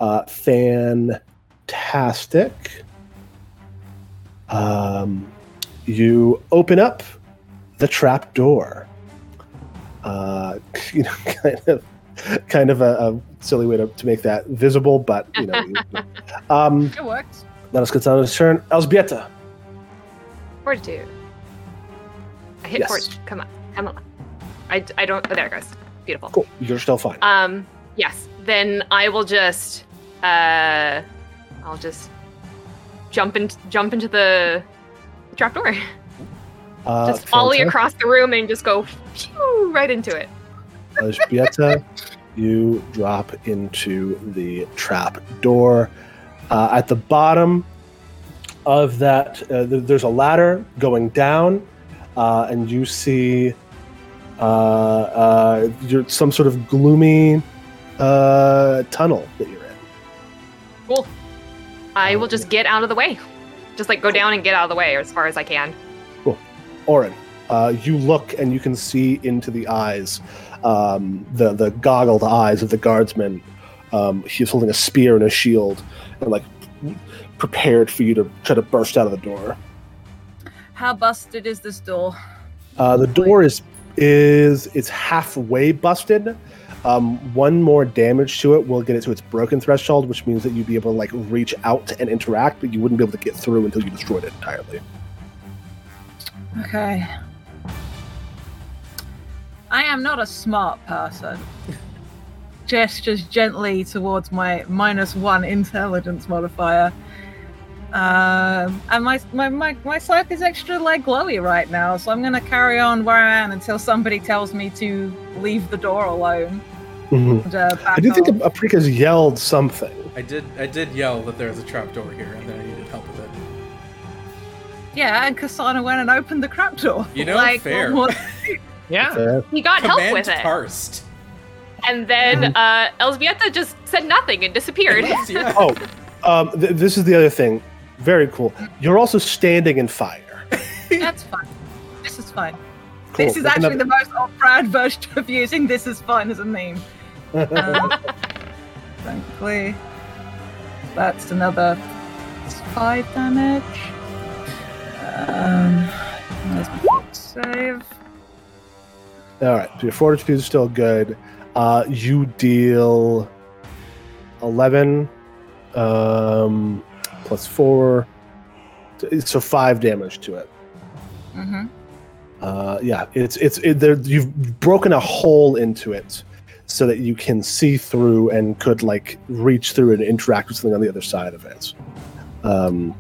Uh, fantastic. Um, you open up the trap door. Uh, you know, kind of, kind of a, a silly way to, to make that visible, but you know. you- um, It works. let us get on his turn. Elzbieta. Fortitude. I hit Yes. fortitude. Come on. Come on. I, I don't. Oh, there it goes. Beautiful. Cool. You're still fine. Um, yes. Then I will just, uh, I'll just jump in, jump into the trapdoor. Uh, just volley fantastic. across the room and just go phew, right into it. Elzbieta, you drop into the trap door. Uh, at the bottom of that, uh, th- there's a ladder going down, uh, and you see uh, uh, you're some sort of gloomy uh, tunnel that you're in. Cool. I will just get out of the way. Just like go down and get out of the way as far as I can. Orin, Uh, you look and you can see into the eyes, um, the the goggled eyes of the guardsman. Um, he's holding a spear and a shield, and like prepared for you to try to burst out of the door. How busted is this door? Uh, the door is is it's halfway busted. Um, one more damage to it will get it to its broken threshold, which means that you'd be able to like reach out and interact, but you wouldn't be able to get through until you destroyed it entirely. Okay. I am not a smart person. Gestures gently towards my minus one intelligence modifier. Um, and my, my, my, my scythe is extra like glowy right now, so I'm gonna carry on where I am until somebody tells me to leave the door alone. Mhm. Uh, I do think off. Apricus yelled something. I did I did yell that there was a trapdoor here and that I needed help with it. Yeah, and Kasana went and opened the crap door. You know, like, fair. what- Yeah. Uh, He got help with it. Karst. And then uh, Elzbieta just said nothing and disappeared. yeah. oh, um, th- this is the other thing. Very cool. You're also standing in fire. That's fine. This is fine. Cool. This is That's actually another- the most off-brand version of using "this is fine" as a meme. Um, frankly, that's another five damage. Um, my save. All right, so your fortitude is still good. Uh, you deal eleven um, plus four, so five damage to it. Mm-hmm. Uh, yeah, it's it's it, there, you've broken a hole into it so that you can see through and could like reach through and interact with something on the other side of it. Um,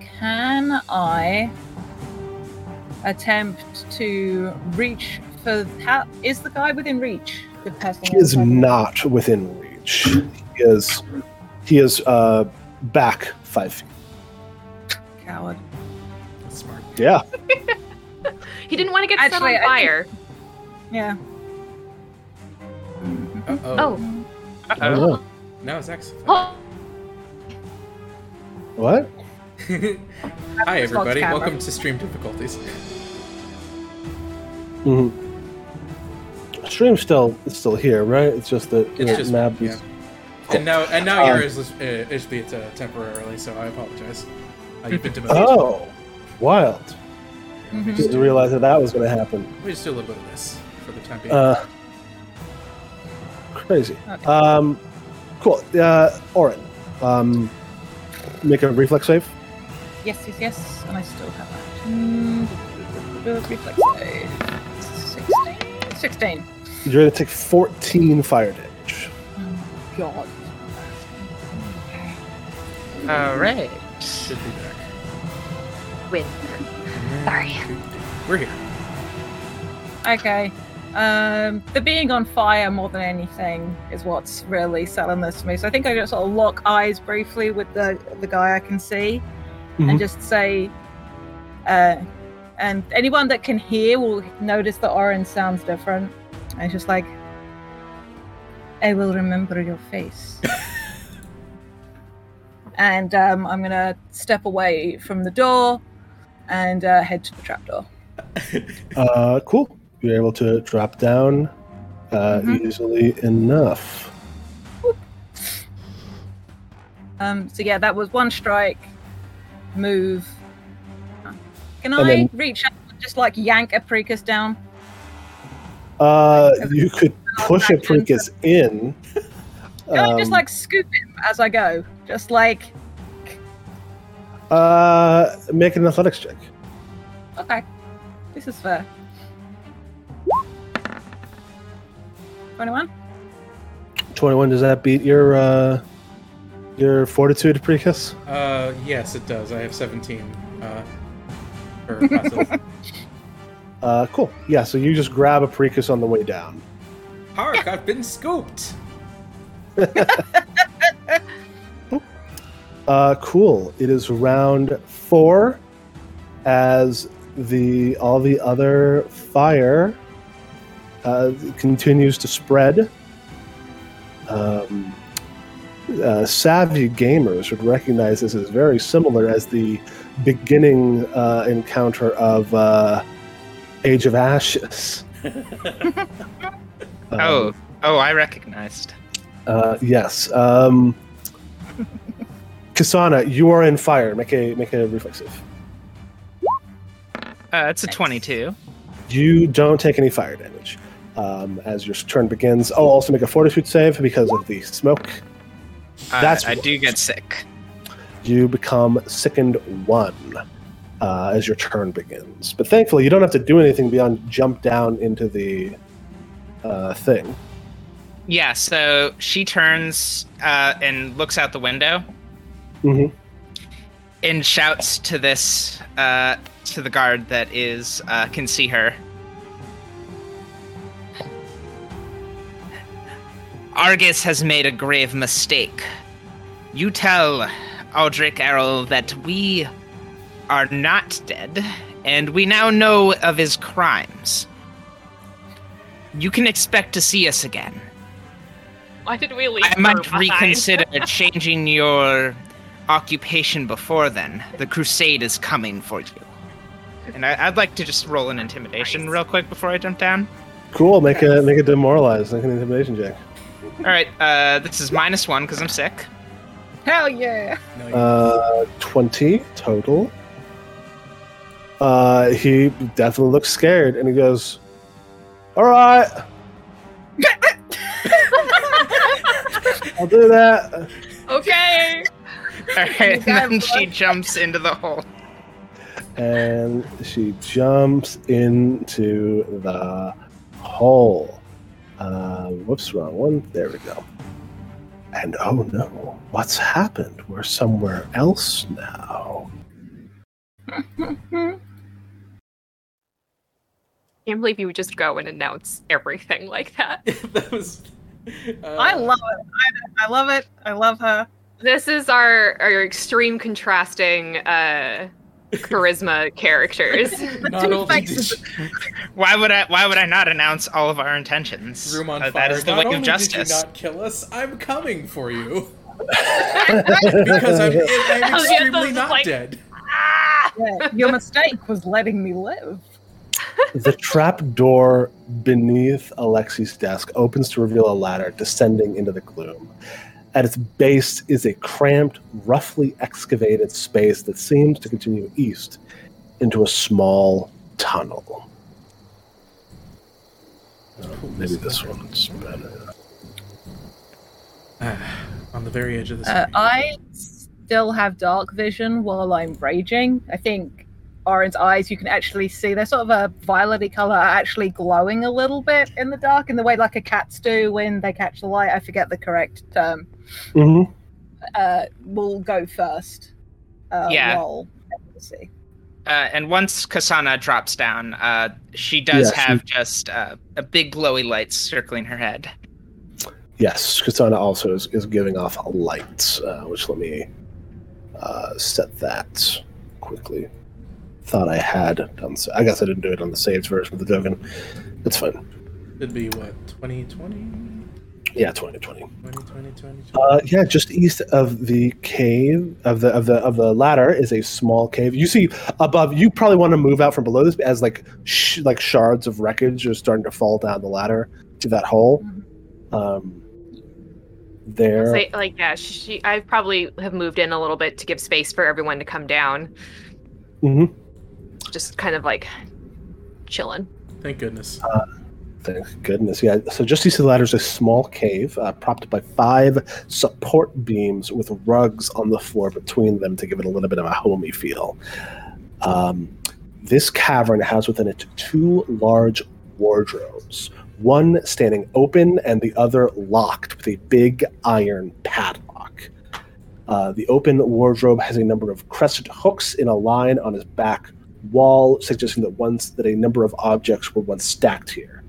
Can I attempt to reach for? How is the guy within reach? The person he is not within reach. He is he is uh, back five feet. coward. That's smart. Yeah. he didn't want to get Actually, set on think- fire. Yeah. Uh-oh. Oh. Oh. Now Zach's. Oh, What? Hi everybody, welcome to Stream Difficulties. hmm Stream's still it's still here, right? It's just that It's just map yeah. is And now and now Um, yours is, uh, is beat uh, temporarily, so I apologize. Uh, you've been demoted. Oh, wild! Mhm. Didn't realize that that was going to happen. We just do a little bit of this for the time being. Uh, crazy. Okay. Um, cool. Uh, Orin, um, make a reflex save. Yes, yes, yes. And I still have that. Mm, reflex save. 16. 16. You're going to take 14 fire damage. Oh, God. All right. Should be back. win. Sorry. We're here. Okay. Um, the being on fire more than anything is what's really selling this to me. So I think I just sort of lock eyes briefly with the the guy I can see, Mhm. and just say, uh, and anyone that can hear will notice that orange sounds different. And it's just like, I will remember your face. and um, I'm gonna step away from the door and uh, head to the trapdoor. Uh, cool. You're able to drop down uh, Mhm. easily enough. Um, so yeah, that was one strike, move. Can I then- reach out and just like yank Apricus down? Uh, you could push Apricus in. Can I just Um, like scoop him as I go? Just like uh, make an athletics check. okay, this is fair. Twenty-one. 21. Does that beat your uh, your fortitude Apricus? Uh, yes, it does. I have 17. Uh. Uh, cool. Yeah. So you just grab Apricus on the way down. Hark! I've been scooped. Uh, cool. It is round four, as the all the other fire uh, continues to spread. Um, uh, savvy gamers would recognize this as very similar as the beginning uh, encounter of uh, Age of Ashes. Um, oh, oh, I recognized. Uh, yes. Um, Kasana, you are in fire. Make a make a reflexive. Uh, it's a 22. You don't take any fire damage um, as your turn begins. Oh, also make a fortitude save because of the smoke. Uh, That's I do get sick. You become sickened one uh, as your turn begins. But thankfully, you don't have to do anything beyond jump down into the uh, thing. Yeah, so she turns uh, and looks out the window hmm and shouts to this uh, to the guard that is uh, can see her. Argus has made a grave mistake. You tell Aldrich Errol that we are not dead, and we now know of his crimes. You can expect to see us again. Why did we leave? I might behind? reconsider changing your occupation before then. The crusade is coming for you. And I, I'd like to just roll an intimidation Nice. real quick before I jump down. Cool. Make a make a demoralize. Make an intimidation check. All right, uh, this is minus one because I'm sick. Hell yeah! Uh, twenty total. Uh, he definitely looks scared, and he goes, "All right, I'll do that." Okay. All right, and then she jumps into the hole. and she jumps into the hole. Uh, whoops, wrong one. There we go. And oh no, what's happened? We're somewhere else now. Can't believe you would just go and announce everything like that. that was. Uh, I love it. I, I love it. I love her. This is our our extreme contrasting uh charisma characters. Not only did you, Why would I? Why would I not announce all of our intentions? room on Uh, fire. that is the not way only of did you not kill us, I'm coming for you because I'm, I'm Oh, yeah, extremely not like- dead. ah! Yeah, your mistake was letting me live. the trap door beneath Alexi's desk opens to reveal a ladder descending into the gloom. At its base is a cramped, roughly excavated space that seems to continue east into a small tunnel. Uh, maybe this one's better. on the very edge of the Uh. I still have dark vision while I'm raging. I think Orin's eyes, you can actually see they're sort of a violety color, actually glowing a little bit in the dark in the way like a cats do when they catch the light. I forget the correct term. hmm Uh, will go first. Uh, Yeah. Roll. Let's see. Uh, and once Kasana drops down, uh, she does Yes, have just uh, a big glowy light circling her head. Yes, Kasana also is, is giving off a light, uh, which let me uh, set that quickly. Thought I had done so. I guess I didn't do it on the saved version of the token. It's fine. It'd be what 2020, Yeah, 2020. 2020, 2020. Uh, yeah, just east of the cave of the of the of the ladder is a small cave. You see above. You probably want to move out from below this as like sh- like shards of wreckage are starting to fall down the ladder to that hole. Um, there. Say, like yeah, she. I probably have moved in a little bit to give space for everyone to come down. Mhm. Just kind of like chilling. Thank goodness. Thank goodness. Yeah. So just east of the ladder is a small cave uh, propped by five support beams with rugs on the floor between them to give it a little bit of a homey feel. Um, this cavern has within it two large wardrobes, one standing open and the other locked with a big iron padlock. Uh, the open wardrobe has a number of crescent hooks in a line on its back wall, suggesting that once that a number of objects were once stacked here.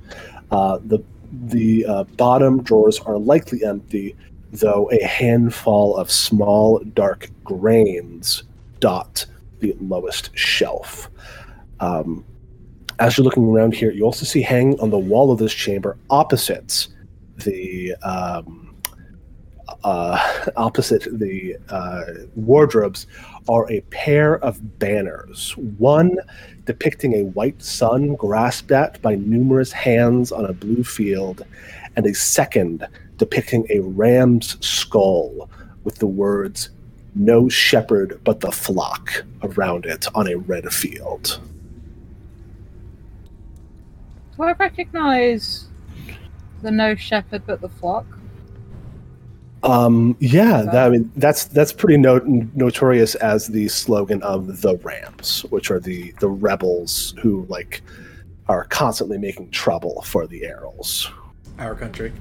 Uh, the the uh, bottom drawers are likely empty, though a handful of small dark grains dot the lowest shelf. Um, as you're looking around here, you also see hanging on the wall of this chamber, opposite the um, uh, opposite the uh, wardrobes are a pair of banners. One depicting a white sun grasped at by numerous hands on a blue field, and a second depicting a ram's skull with the words no shepherd but the flock around it on a red field. Do I recognize the no shepherd but the flock? Um, yeah, that, I mean that's that's pretty no- notorious as the slogan of the Rams, which are the the rebels who like are constantly making trouble for the Arrows. Our country.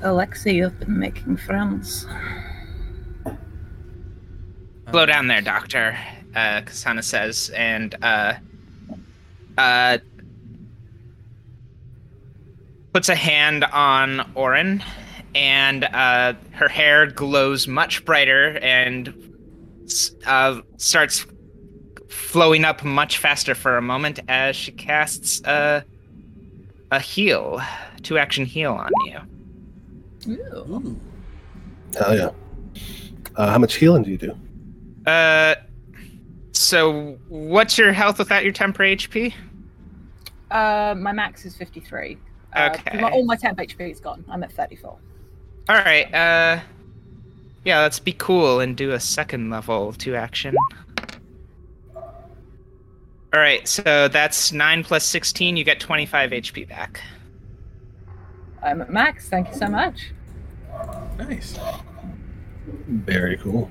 Alexi, you've been making friends. Slow down there, Doctor, uh, Kasana says, and uh, uh, puts a hand on Orin, and uh, her hair glows much brighter and uh, starts flowing up much faster for a moment as she casts a, a heal, two action heal on you. Ooh. Hell yeah! Uh, how much healing do you do? Uh, so what's your health without your temporary HP? Uh, my max is 53. Uh, Okay. my- all my temp HP is gone. I'm at 34. All right. Uh, yeah, let's be cool and do a second level two action. All right, so that's nine plus sixteen. You get twenty-five HP back. I'm at max. Thank you so much. Nice. Very cool.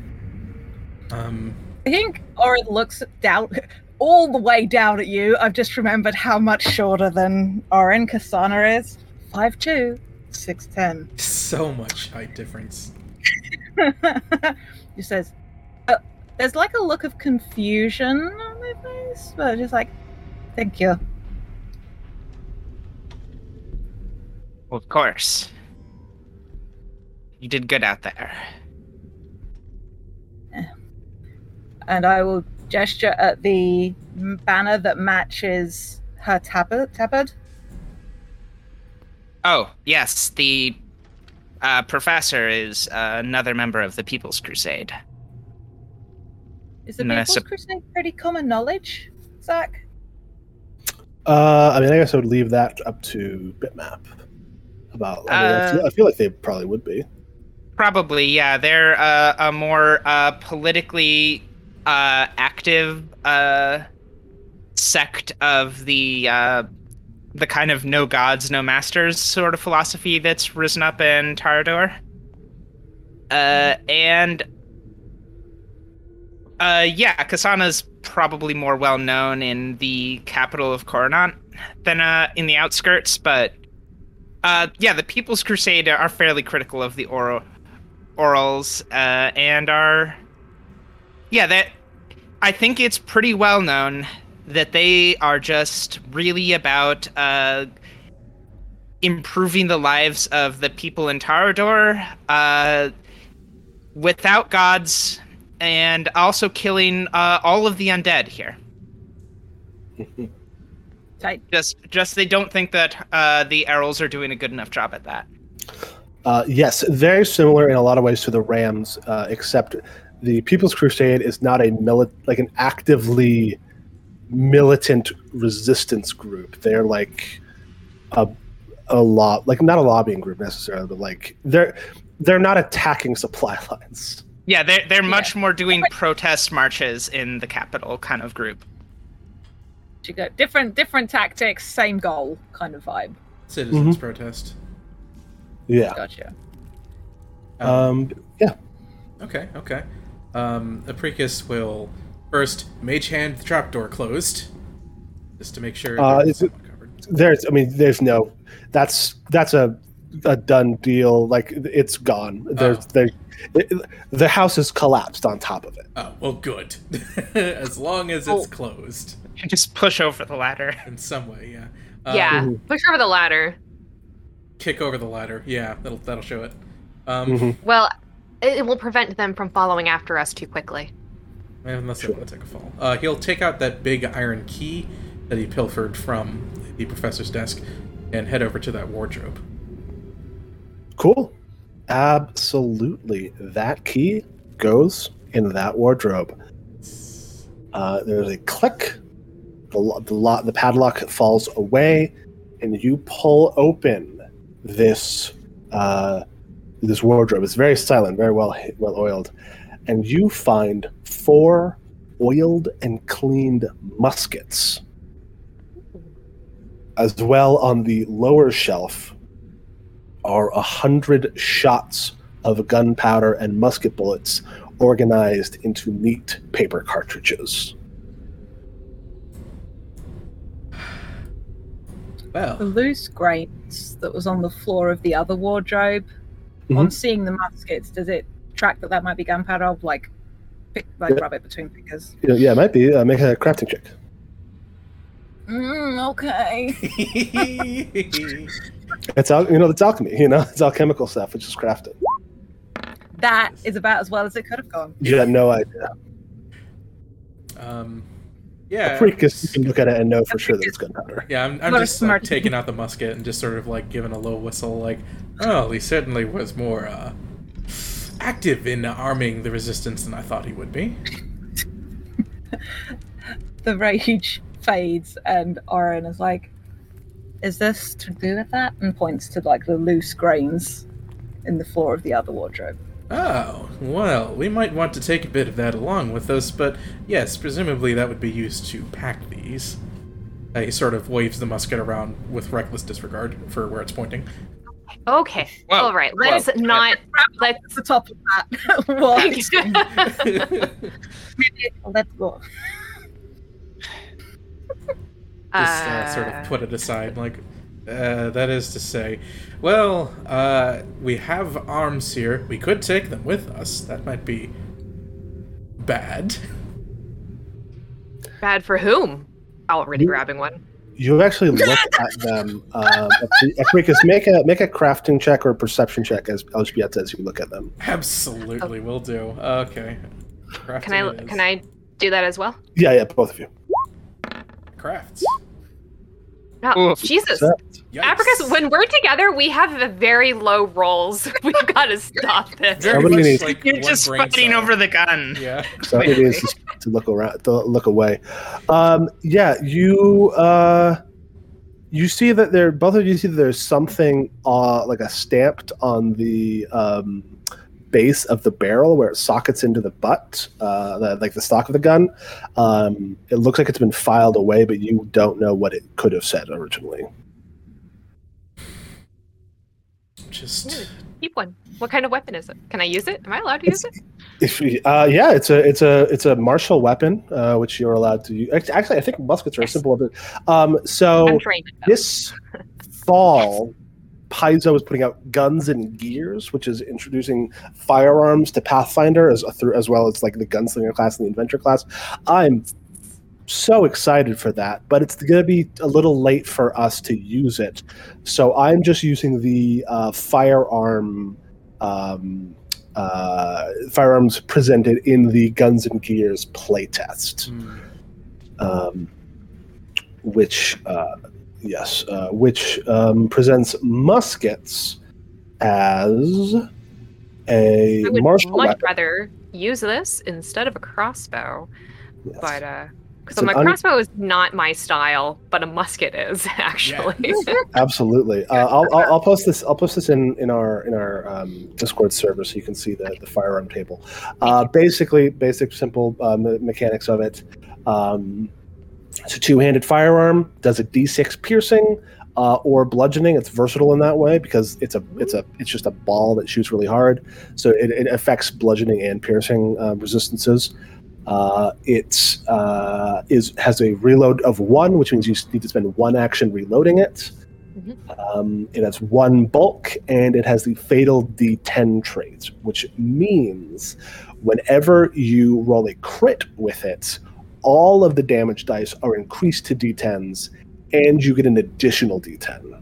Um, I think Orin looks down, all the way down at you. I've just remembered how much shorter than Orin Kasana is. 5'2", 6'10". so much height difference. he says, uh, there's like a look of confusion on my face, but just like, thank you. Of course. You did good out there. And I will gesture at the banner that matches her tabard. tabard. Oh, yes, the uh, professor is uh, another member of the People's Crusade. Is the No, People's so- Crusade pretty common knowledge, Zach? Uh, I mean, I guess I would leave that up to Bitmap. About, I, mean, I, Uh, feel, I feel like they probably would be. Probably, yeah. They're uh, a more uh, politically uh, active uh, sect of the uh, the kind of no gods, no masters sort of philosophy that's risen up in Tarador. Uh, and uh, yeah, Kasana's probably more well known in the capital of Coronant than uh, in the outskirts, but uh, yeah, the People's Crusade are fairly critical of the orals uh, and are yeah that i think it's pretty well known that they are just really about uh, improving the lives of the people in tarador uh, without gods and also killing uh, all of the undead here Tight. just just they don't think that uh, the Errol's are doing a good enough job at that Uh, yes, very similar in a lot of ways to the Rams, uh, except the People's Crusade is not a mili- like an actively militant resistance group. They're like a a lot like not a lobbying group necessarily, but like they're they're not attacking supply lines. Yeah, they're they're much more doing protest marches in the capital kind of group. You go different, different tactics, same goal, kind of vibe. Citizens protest. Yeah. Gotcha. Um, yeah. Okay, okay. Um, Apricus will first mage hand the trapdoor closed, just to make sure Uh, there's is it- There's, I mean, there's no. That's that's a a done deal. Like it's gone. There's Oh. there. It, the house is collapsed on top of it. Oh, well, good. as long as it's Oh. closed Just push over the ladder. in some way, yeah. Uh, yeah, Mhm. push over the ladder. Kick over the ladder. Yeah, that'll that'll show it. Um, Mhm. Well, it it will prevent them from following after us too quickly. Unless they want to take a fall. Uh, he'll take out that big iron key that he pilfered from the professor's desk and head over to that wardrobe. Cool. Absolutely. That key goes in that wardrobe. Uh, there's a click. The, the, lo- the padlock falls away, and you pull open this uh, this wardrobe. It's very silent, very well well oiled, and you find four oiled and cleaned muskets. As well, on the lower shelf are a hundred shots of gunpowder and musket bullets organized into neat paper cartridges. Well, The loose grains that was on the floor of the other wardrobe. On seeing the muskets, does it track that that might be gunpowder? I'll, Like, pick, like Yeah. rub it between fingers. Yeah, yeah, it might be. Uh, make a crafting check. Mm, okay. It's al- you know it's alchemy. You know it's alchemical stuff. It's just crafting. that is about as well as it could have gone. You had no idea. um, A yeah. freakus, you can look at it and know for sure that it's gunpowder. Yeah, I'm, I'm What a just like, taking out the musket and just sort of like giving a low whistle, like, oh, he certainly was more uh, active in arming the resistance than I thought he would be. The rage fades, and Orin is like, "Is this to do with that?" And points to like the loose grains in the floor of the other wardrobe. Oh, well, we might want to take a bit of that along with us, but yes, presumably that would be used to pack these. Uh, he sort of waves the musket around with reckless disregard for where it's pointing. Okay. Whoa, All right. Let's whoa. not. Let's. At the top of that, what? Let's go. uh, sort of put it aside, like, uh, that is to say, well, uh, we have arms here. We could take them with us. That might be bad. Bad for whom? Already You- grabbing one. You actually look at them. Um, Apricus, make a make a crafting check or a perception check as Elizabeth as you look at them. Absolutely, will do. Okay. Crafting Can I? it is. Can I do that as well? Yeah, yeah, both of you. Crafts. Oh, Ooh. Jesus. So- Apricus, when we're together, we have a very low rolls. We've got to stop this. Somebody much needs- like You're just brain fighting cell. over the gun. Yeah. So it is to look around, to look away. Um, yeah, you uh, you see that there. Both of you see that there's something uh, like a stamped on the um, base of the barrel where it sockets into the butt, uh, the, like the stock of the gun. Um, it looks like it's been filed away, but you don't know what it could have said originally. Just Keep one. What kind of weapon is it? Can I use it? Am I allowed to use it? If you, uh, yeah, it's a it's a it's a martial weapon, uh, which you're allowed to use. Actually, I think muskets are a simple weapon. Um, so trained. this fall, Paizo is putting out Guns and Gears, which is introducing firearms to Pathfinder as as well as like the gunslinger class and the adventure class. I'm so excited for that, but it's going to be a little late for us to use it. So I'm just using the uh, firearm um, uh, firearms presented in the Guns and Gears playtest hmm. um, which uh, yes, uh, which um, presents muskets as a I would martial much weapon. rather use this instead of a crossbow. Yes. But uh, It's so my un- crossbow is not my style, but a musket is actually. Absolutely, uh, I'll, I'll, I'll post this. I'll post this in, in our in our um, Discord server so you can see the, the firearm table. Uh, basically, basic simple uh, me- mechanics of it. Um, it's a two-handed firearm. Does a D6 piercing uh, or bludgeoning. It's versatile in that way because it's a it's a it's just a ball that shoots really hard. So it, it affects bludgeoning and piercing uh, resistances. Uh, it uh, is has a reload of one, which means you need to spend one action reloading it. Mhm. Um, it has one bulk, and it has the fatal D10 trait, which means whenever you roll a crit with it, all of the damage dice are increased to D10s, and you get an additional D10.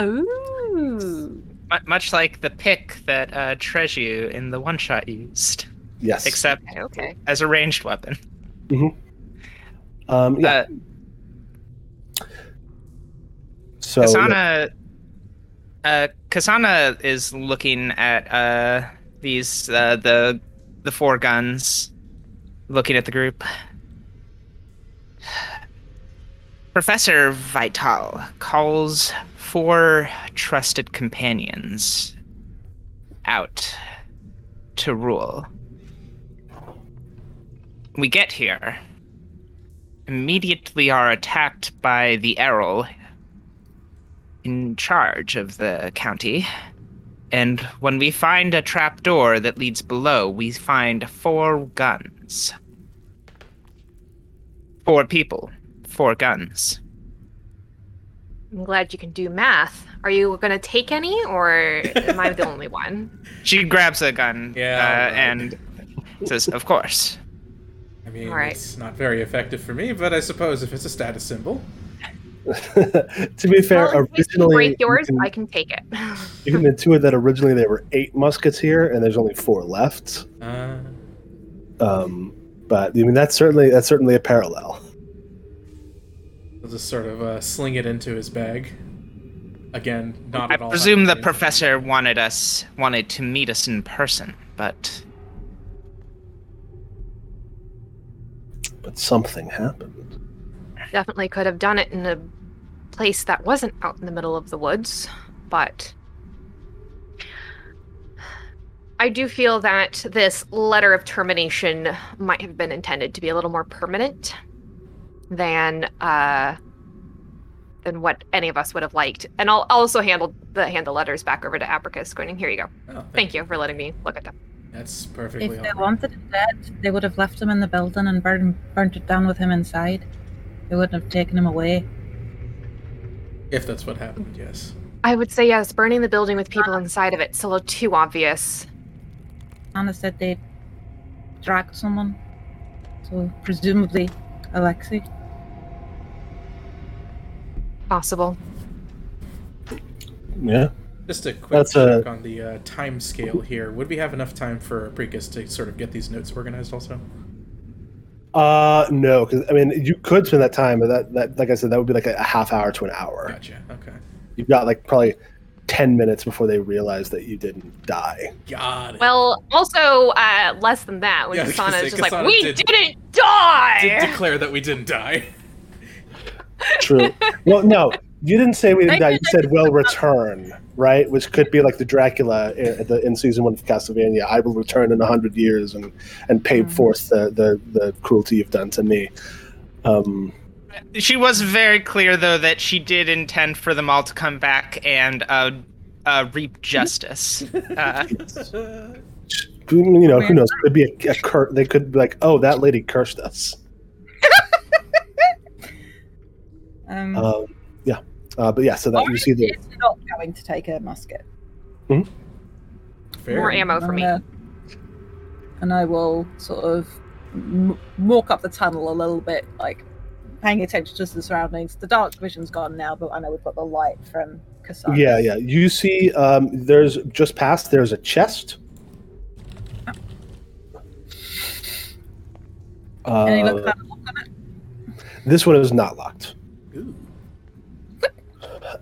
Ooh. Mu- much like the pick that uh, Treju in the one shot used, Yes. except Okay, okay. as a ranged weapon. um, yeah. Uh, so yeah. Kasana Uh, Kasana is looking at uh these uh the the four guns, looking at the group. Professor Vital calls four trusted companions out to rule. We get here, immediately are attacked by the Errol in charge of the county. And when we find a trapdoor that leads below, we find four guns. Four people, four guns. I'm glad you can do math. Are you going to take any, or am I the only one? She grabs a gun Yeah, uh, alright. and says, Of course. I mean, All right. it's not very effective for me, but I suppose if it's a status symbol. to be fair, well, in you originally break yours, you can, I can take it. you can intuit that originally there were eight muskets here, and there's only four left. Uh, Um, but I mean, that's certainly that's certainly a parallel. I'll just sort of uh, sling it into his bag. Again, not I at all. I presume the professor wanted us wanted to meet us in person, but But something happened. Definitely could have done it in a place that wasn't out in the middle of the woods, but I do feel that this letter of termination might have been intended to be a little more permanent than uh than what any of us would have liked. And I'll I'll also handle the hand the letters back over to Apricus going, here you go. Oh, Thank you for letting me look at them. That's perfectly If they all right. wanted him dead, they would have left him in the building and burned, burnt it down with him inside. They wouldn't have taken him away. If that's what happened, yes. I would say yes, burning the building with people inside of it's a little too obvious. Anna said they dragged someone. So presumably Alexi. Possible. Yeah. Just a quick That's a- check on the uh, time scale here. Would we have enough time for Precus to sort of get these notes organized also? Uh, no, because I mean, you could spend that time, but that, that, like I said, that would be like a, a half hour to an hour. Gotcha. Okay. You've got like probably ten minutes before they realize that you didn't die. Got it. Well, also uh, less than that when Yeah, I Kasana gonna is say, just like, "We did- didn't die." Did declare that we didn't die. True. well, no, you didn't say we didn't I die. You did- said "will return," right? Which could be like the Dracula in, the, in season one of Castlevania. I will return in a hundred years and and pay Mhm. forth the, the the cruelty you've done to me. Um, she was very clear though that she did intend for them all to come back and uh, uh, reap justice. Uh, you know, who knows? Could be a, a cur- They could be like, "Oh, that lady cursed us." Um, Um, yeah, uh, but yeah. So that you see the it's not going to take a musket. Fair. More ammo for me. And, uh, and I will sort of m- walk up the tunnel a little bit, like paying attention to the surroundings. The dark vision's gone now, but I know we've got the light from Cassandra. Yeah, yeah. You see, um, there's just past. There's a chest. Uh, looks kind of look at it. this one is not locked. Ooh.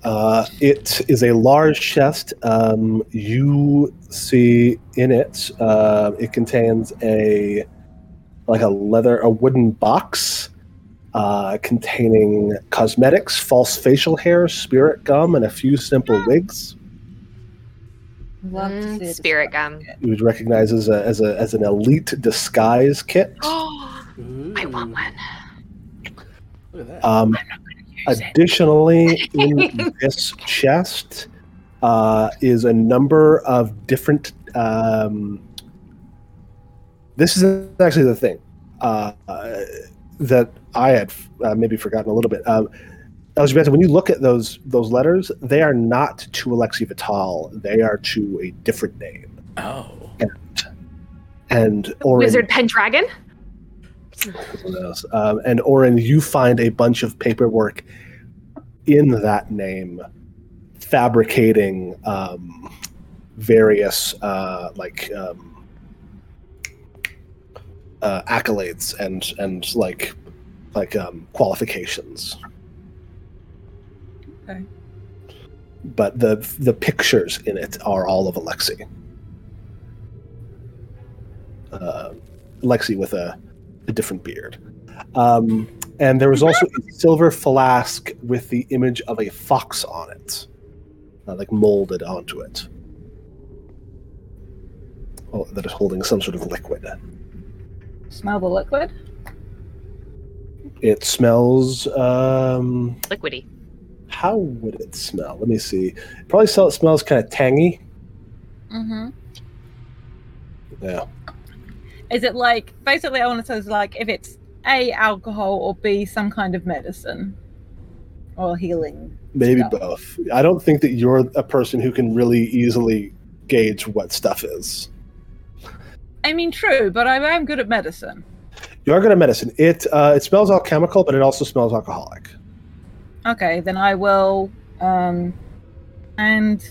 Uh, it is a large chest. Um, you see in it. Uh, it contains a like a leather, a wooden box uh, containing cosmetics, false facial hair, spirit gum, and a few simple wigs. Love Mm, spirit gum. kit. You would recognize as a as a as an elite disguise kit. Oh, I want one. Look at that. Um, additionally, in this chest uh, is a number of different. Um, this is actually the thing uh, uh, that I had uh, maybe forgotten a little bit. Um, Elizabeth, when you look at those those letters, they are not to Alexi Vital. They are to a different name. oh. And Orin, Wizard Pendragon? Who? Um, and Orin, you find a bunch of paperwork in that name, fabricating um, various uh, like um, uh, accolades and and like like um, qualifications. Okay. but the the pictures in it are all of Alexi. Uh, Alexi with a, a different beard. Um, and there was also a silver flask with the image of a fox on it, uh, like molded onto it. Oh, that is holding some sort of liquid. Smell the liquid. It smells. Um, Liquidy. how would it smell? Let me see. Probably smell, it smells kind of tangy. Mm-hmm. Yeah. Is it like basically? I want to say like if it's a alcohol or b some kind of medicine or healing. Maybe stuff. both. I don't think that you're a person who can really easily gauge what stuff is. I mean, true, but I am good at medicine. You are good at medicine. It uh, it smells alchemical, but it also smells alcoholic. Okay, then I will. Um, and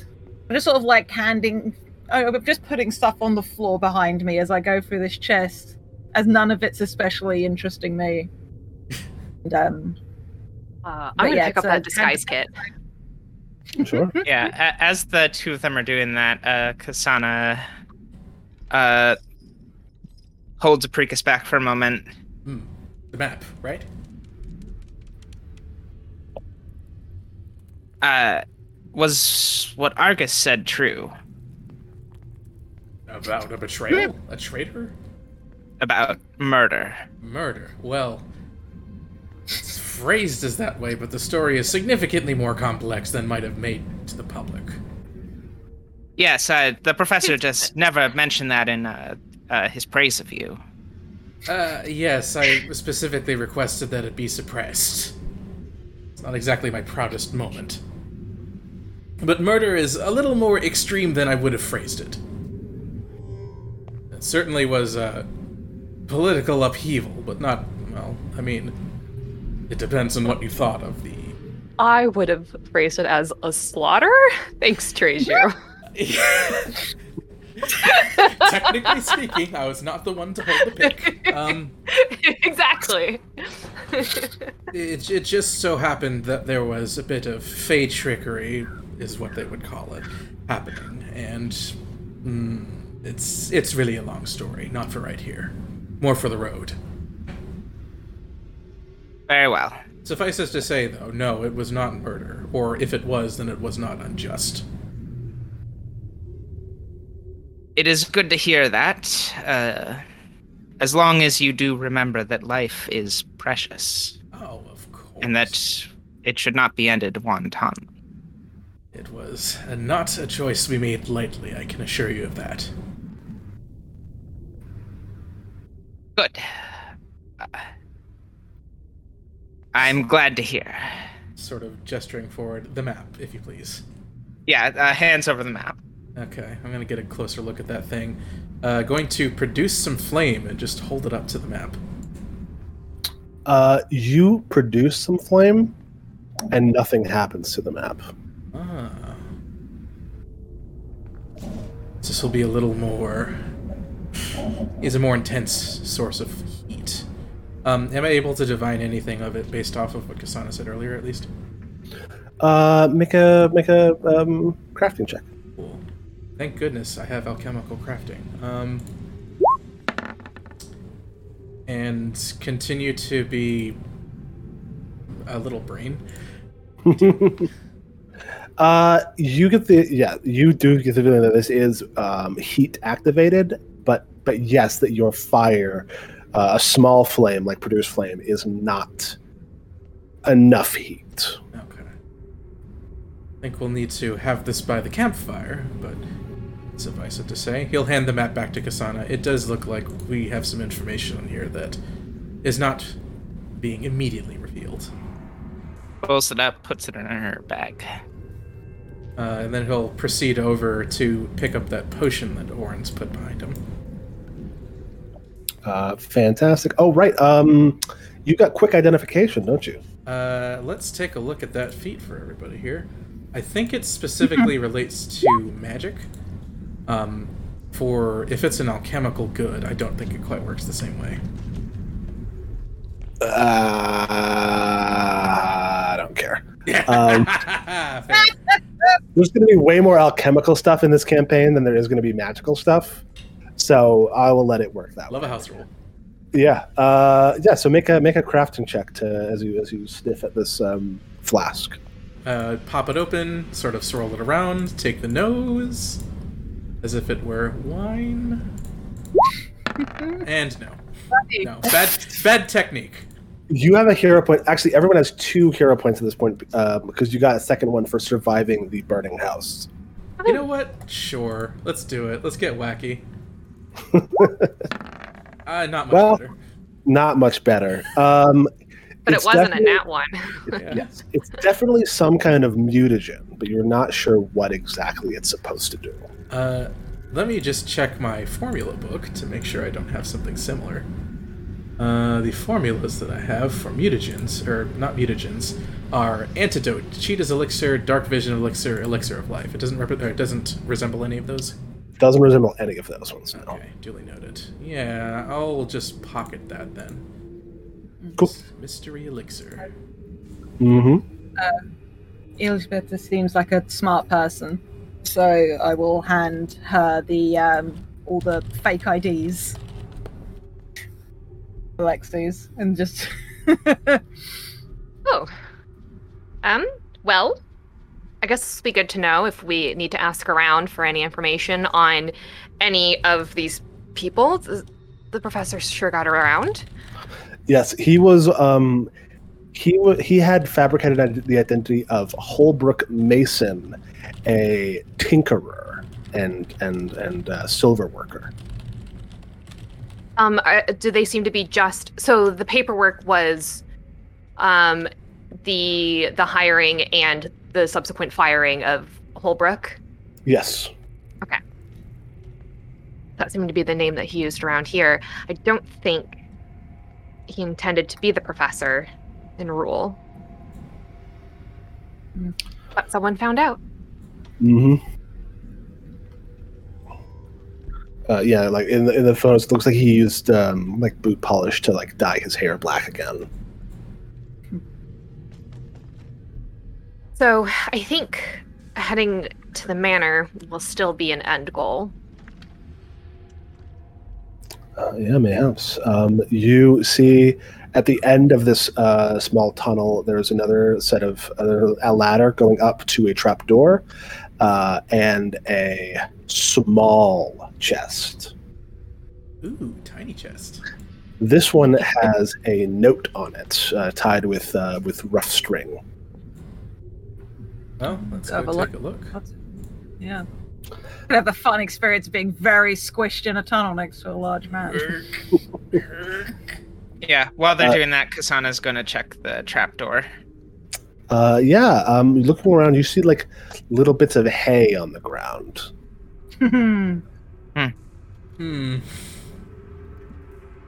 I'm just sort of like handing. oh, I'm just putting stuff on the floor behind me as I go through this chest, as none of it's especially interesting me. And, um, Uh, I'm gonna yeah, pick up that disguise kit. Sure. Yeah, as the two of them are doing that, uh, Kasana uh, holds Apricus back for a moment. Hmm. The map, right? Uh, was what Argus said true About a betrayal? A traitor? about murder? Murder. Well, it's phrased as that way, but the story is significantly more complex than might have made to the public. Yes, uh, the professor just never mentioned that in uh, uh, his praise of you. Uh, yes, I specifically requested that it be suppressed. It's not exactly my proudest moment. But murder is a little more extreme than I would have phrased it. It certainly was a political upheaval, but not, well, I mean, it depends on what you thought of the. I would have phrased it as a slaughter. Thanks, Treasure. Technically speaking, I was not the one to hold the pick. Um, exactly. It, it just so happened that there was a bit of fey trickery, is what they would call it, happening, and mm, it's it's really a long story, not for right here, more for the road. Very well. Suffice it to say, though, no, it was not murder, or if it was, then it was not unjust. It is good to hear that. Uh, as long as you do remember that life is precious Oh, of course. and that it should not be ended wanton. it was uh, not a choice we made lightly. I can assure you of that. Good. Uh, I'm glad to hear. Sort of gesturing forward the map, if you please. Yeah, uh, hands over the map. Okay, I'm gonna get a closer look at that thing. Uh, going to produce some flame and just hold it up to the map. Uh, you produce some flame, and nothing happens to the map. Ah. This will be a little more. Is a more intense source of heat. Um, am I able to divine anything of it based off of what Kasana said earlier, at least? Uh, make a make a um, crafting check. Thank goodness I have alchemical crafting. Um, and continue to be a little brain. Uh, you get the yeah, you do get the feeling that this is um, heat activated, but but yes, that your fire, uh, a small flame like produce flame, is not enough heat. Okay. I think we'll need to have this by the campfire, but suffice it to say, he'll hand the map back to Kasana. It does look like we have some information on here that is not being immediately revealed. Pulls it up, puts it in her bag. Uh, and then he'll proceed over to pick up that potion that Orin's put behind him. Uh, fantastic. Oh right, um, you got quick identification, don't you? Uh, let's take a look at that feat for everybody here. I think it specifically relates to magic. Um, for if it's an alchemical good, I don't think it quite works the same way. Uh, I don't care. Um, there's going to be way more alchemical stuff in this campaign than there is going to be magical stuff. So I will let it work that Love way. Love a house rule. Yeah, uh, yeah. So make a make a crafting check to as you as you sniff at this um, flask. Uh, pop it open, sort of swirl it around, take the nose, as if it were wine. and no. No. Bad, bad technique. You have a hero point. Actually, everyone has two hero points at this point uh, because you got a second one for surviving the burning house. You know what? Sure. Let's do it. Let's get wacky. uh, not much Well- better. Not much better. Um, But it wasn't a definitely- nat one. Yeah. Yes, it's definitely some kind of mutagen, but you're not sure what exactly it's supposed to do. Uh, let me just check my formula book to make sure I don't have something similar. Uh, the formulas that I have for mutagens, or not mutagens, are antidote, cheetah's elixir, dark vision elixir, elixir of life. It doesn't rep- or it doesn't resemble any of those. Doesn't resemble any of those ones. No. Okay, duly noted. Yeah, I'll just pocket that then. Cool. Mystery elixir. Mm-hmm. Elizabeth just seems like a smart person, so I will hand her the um, all the fake IDs, Alexi's, and just Oh. Um, well, I guess it'd be good to know if we need to ask around for any information on any of these people. The, the professor sure got around. Yes, he was. Um, he wa he had fabricated ide- the identity of Holbrook Mason, a tinkerer and and and uh, silver worker. Um, uh, do they seem to be just so the paperwork was, um, the the hiring and the subsequent firing of Holbrook? Yes. Okay. That seemed to be the name that he used around here. I don't think he intended to be the professor in Rule. But someone found out. Mm-hmm. Uh, yeah, like in the, in the photos, it looks like he used um, like boot polish to like dye his hair black again. So I think heading to the manor will still be an end goal. Uh, yeah, mayhaps. Um, you see at the end of this uh, small tunnel, there's another set of uh, a ladder going up to a trap door uh, and a small chest. Ooh, tiny chest. This one has a note on it uh, tied with uh, with rough string. Well, let's Have a take look. a look. yeah. Could have a fun experience being very squished in a tunnel next to a large man. Yeah, while they're Uh, doing that, Kasana's gonna check the trapdoor. Uh, yeah, um, looking around, you see like little bits of hay on the ground. Hmm. Hmm.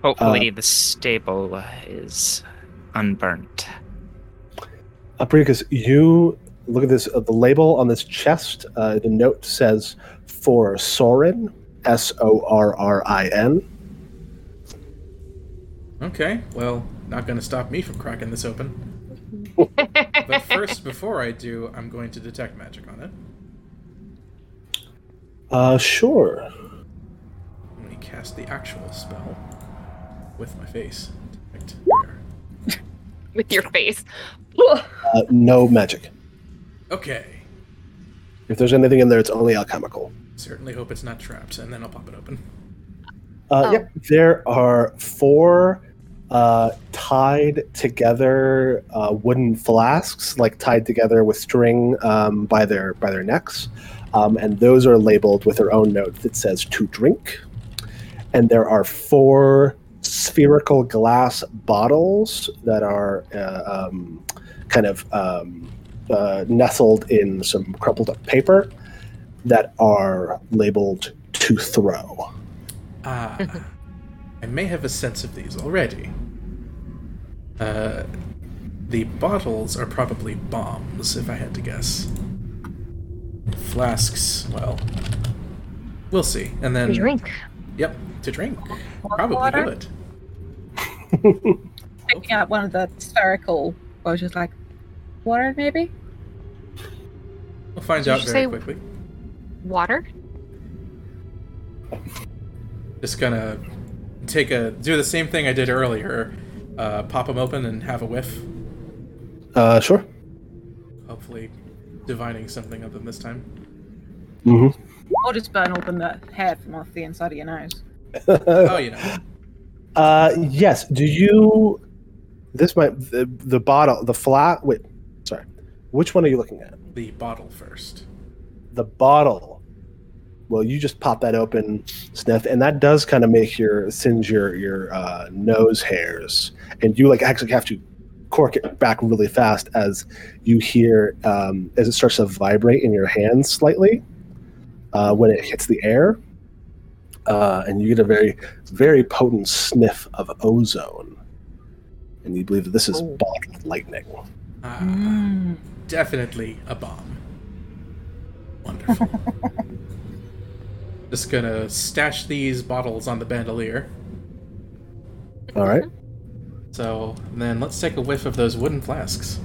Hopefully, the stable uh, is unburnt. Apricus, you look at this. Uh, the label on this chest. Uh, the note says for Sorin, S O R R I N. Okay, well, not gonna stop me from cracking this open. But first, before I do, I'm going to detect magic on it. Uh, sure. Let me cast the actual spell with my face. Detect. With your face. Uh, no magic. Okay. If there's anything in there, it's only alchemical. Certainly hope it's not trapped, and then I'll pop it open. Uh, Oh. Yep. There are four uh, tied together uh, wooden flasks, like tied together with string um, by their by their necks, um, and those are labeled with their own note that says "to drink." And there are four spherical glass bottles that are uh, um, kind of um, uh, nestled in some crumpled up paper that are labeled "to throw." Ah, I may have a sense of these already. Uh, the bottles are probably bombs, if I had to guess. Flasks, well, we'll see. And then, To Drink. yep, to drink. More Probably water? good. Picking up one of the spherical, I was just like, water maybe? We'll find Did out very quickly. Water? Just gonna take a do the same thing I did earlier. Uh, pop them open and have a whiff. Uh, sure. Hopefully, divining something of them this time. Mm-hmm. Or just burn open the hair from off the inside of your nose. Oh, you know. Uh, yes. Do you? This might the, the bottle, the flat. Wait, sorry. Which one are you looking at? The bottle first. The bottle. Well, you just pop that open, sniff, and that does kind of make your singe your your uh, nose hairs, and you like actually have to cork it back really fast as you hear um, as it starts to vibrate in your hands slightly uh, when it hits the air, uh, and you get a very very potent sniff of ozone, and you believe that this is Oh. bottled lightning. Ah, Mm. definitely a bomb. Wonderful. Just gonna stash these bottles on the bandolier. All right. So then let's take a whiff of those wooden flasks.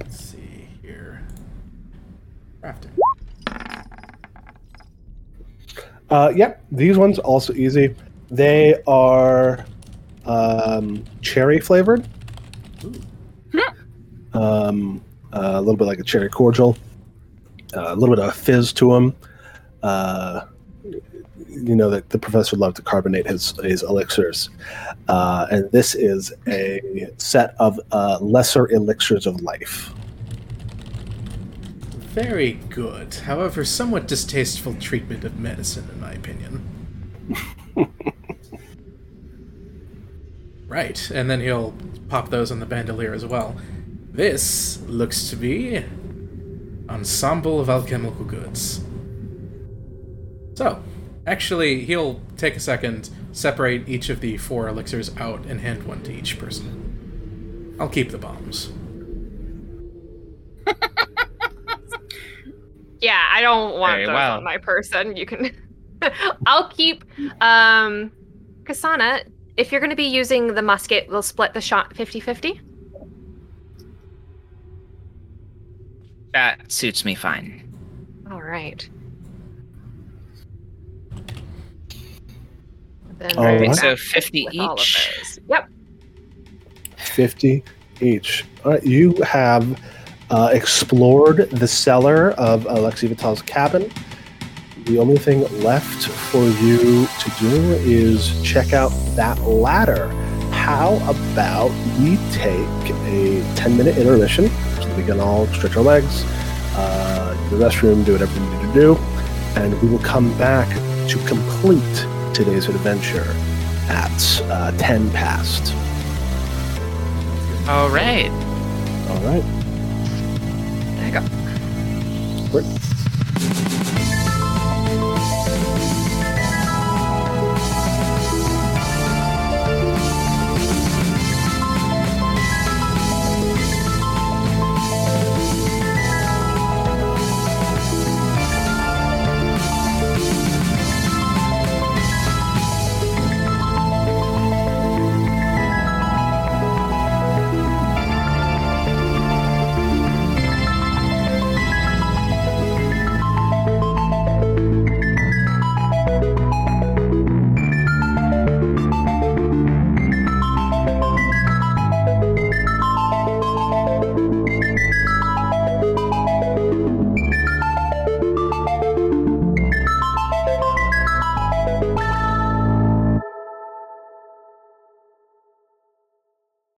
Let's see here. Crafting. Uh, yep, these ones also easy. They are um, cherry flavored. Um, uh, a little bit like a cherry cordial. Uh, a little bit of fizz to them. Uh, you know that the professor loved to carbonate his his elixirs, uh, and this is a set of uh, lesser elixirs of life. Very good. However, somewhat distasteful treatment of medicine, in my opinion. right, and then he'll pop those on the bandolier as well. This looks to be ensemble of alchemical goods. So, actually, he'll take a second, separate each of the four elixirs out, and hand one to each person. I'll keep the bombs. Yeah, I don't want Very those well. on my person. You can. I'll keep. Um, Kasana, if you're going to be using the musket, we'll split the shot 50 50. That suits me fine. All right. Then All we'll right. So 50 with all of each. Yep. 50 each. All right, you have uh, explored the cellar of Alexi Vital's cabin. The only thing left for you to do is check out that ladder. How about we take a 10 minute intermission so that we can all stretch our legs, uh, the restroom, do whatever we need to do, and we will come back to complete today's adventure at uh, 10 past. All right. All right. There you go. Great.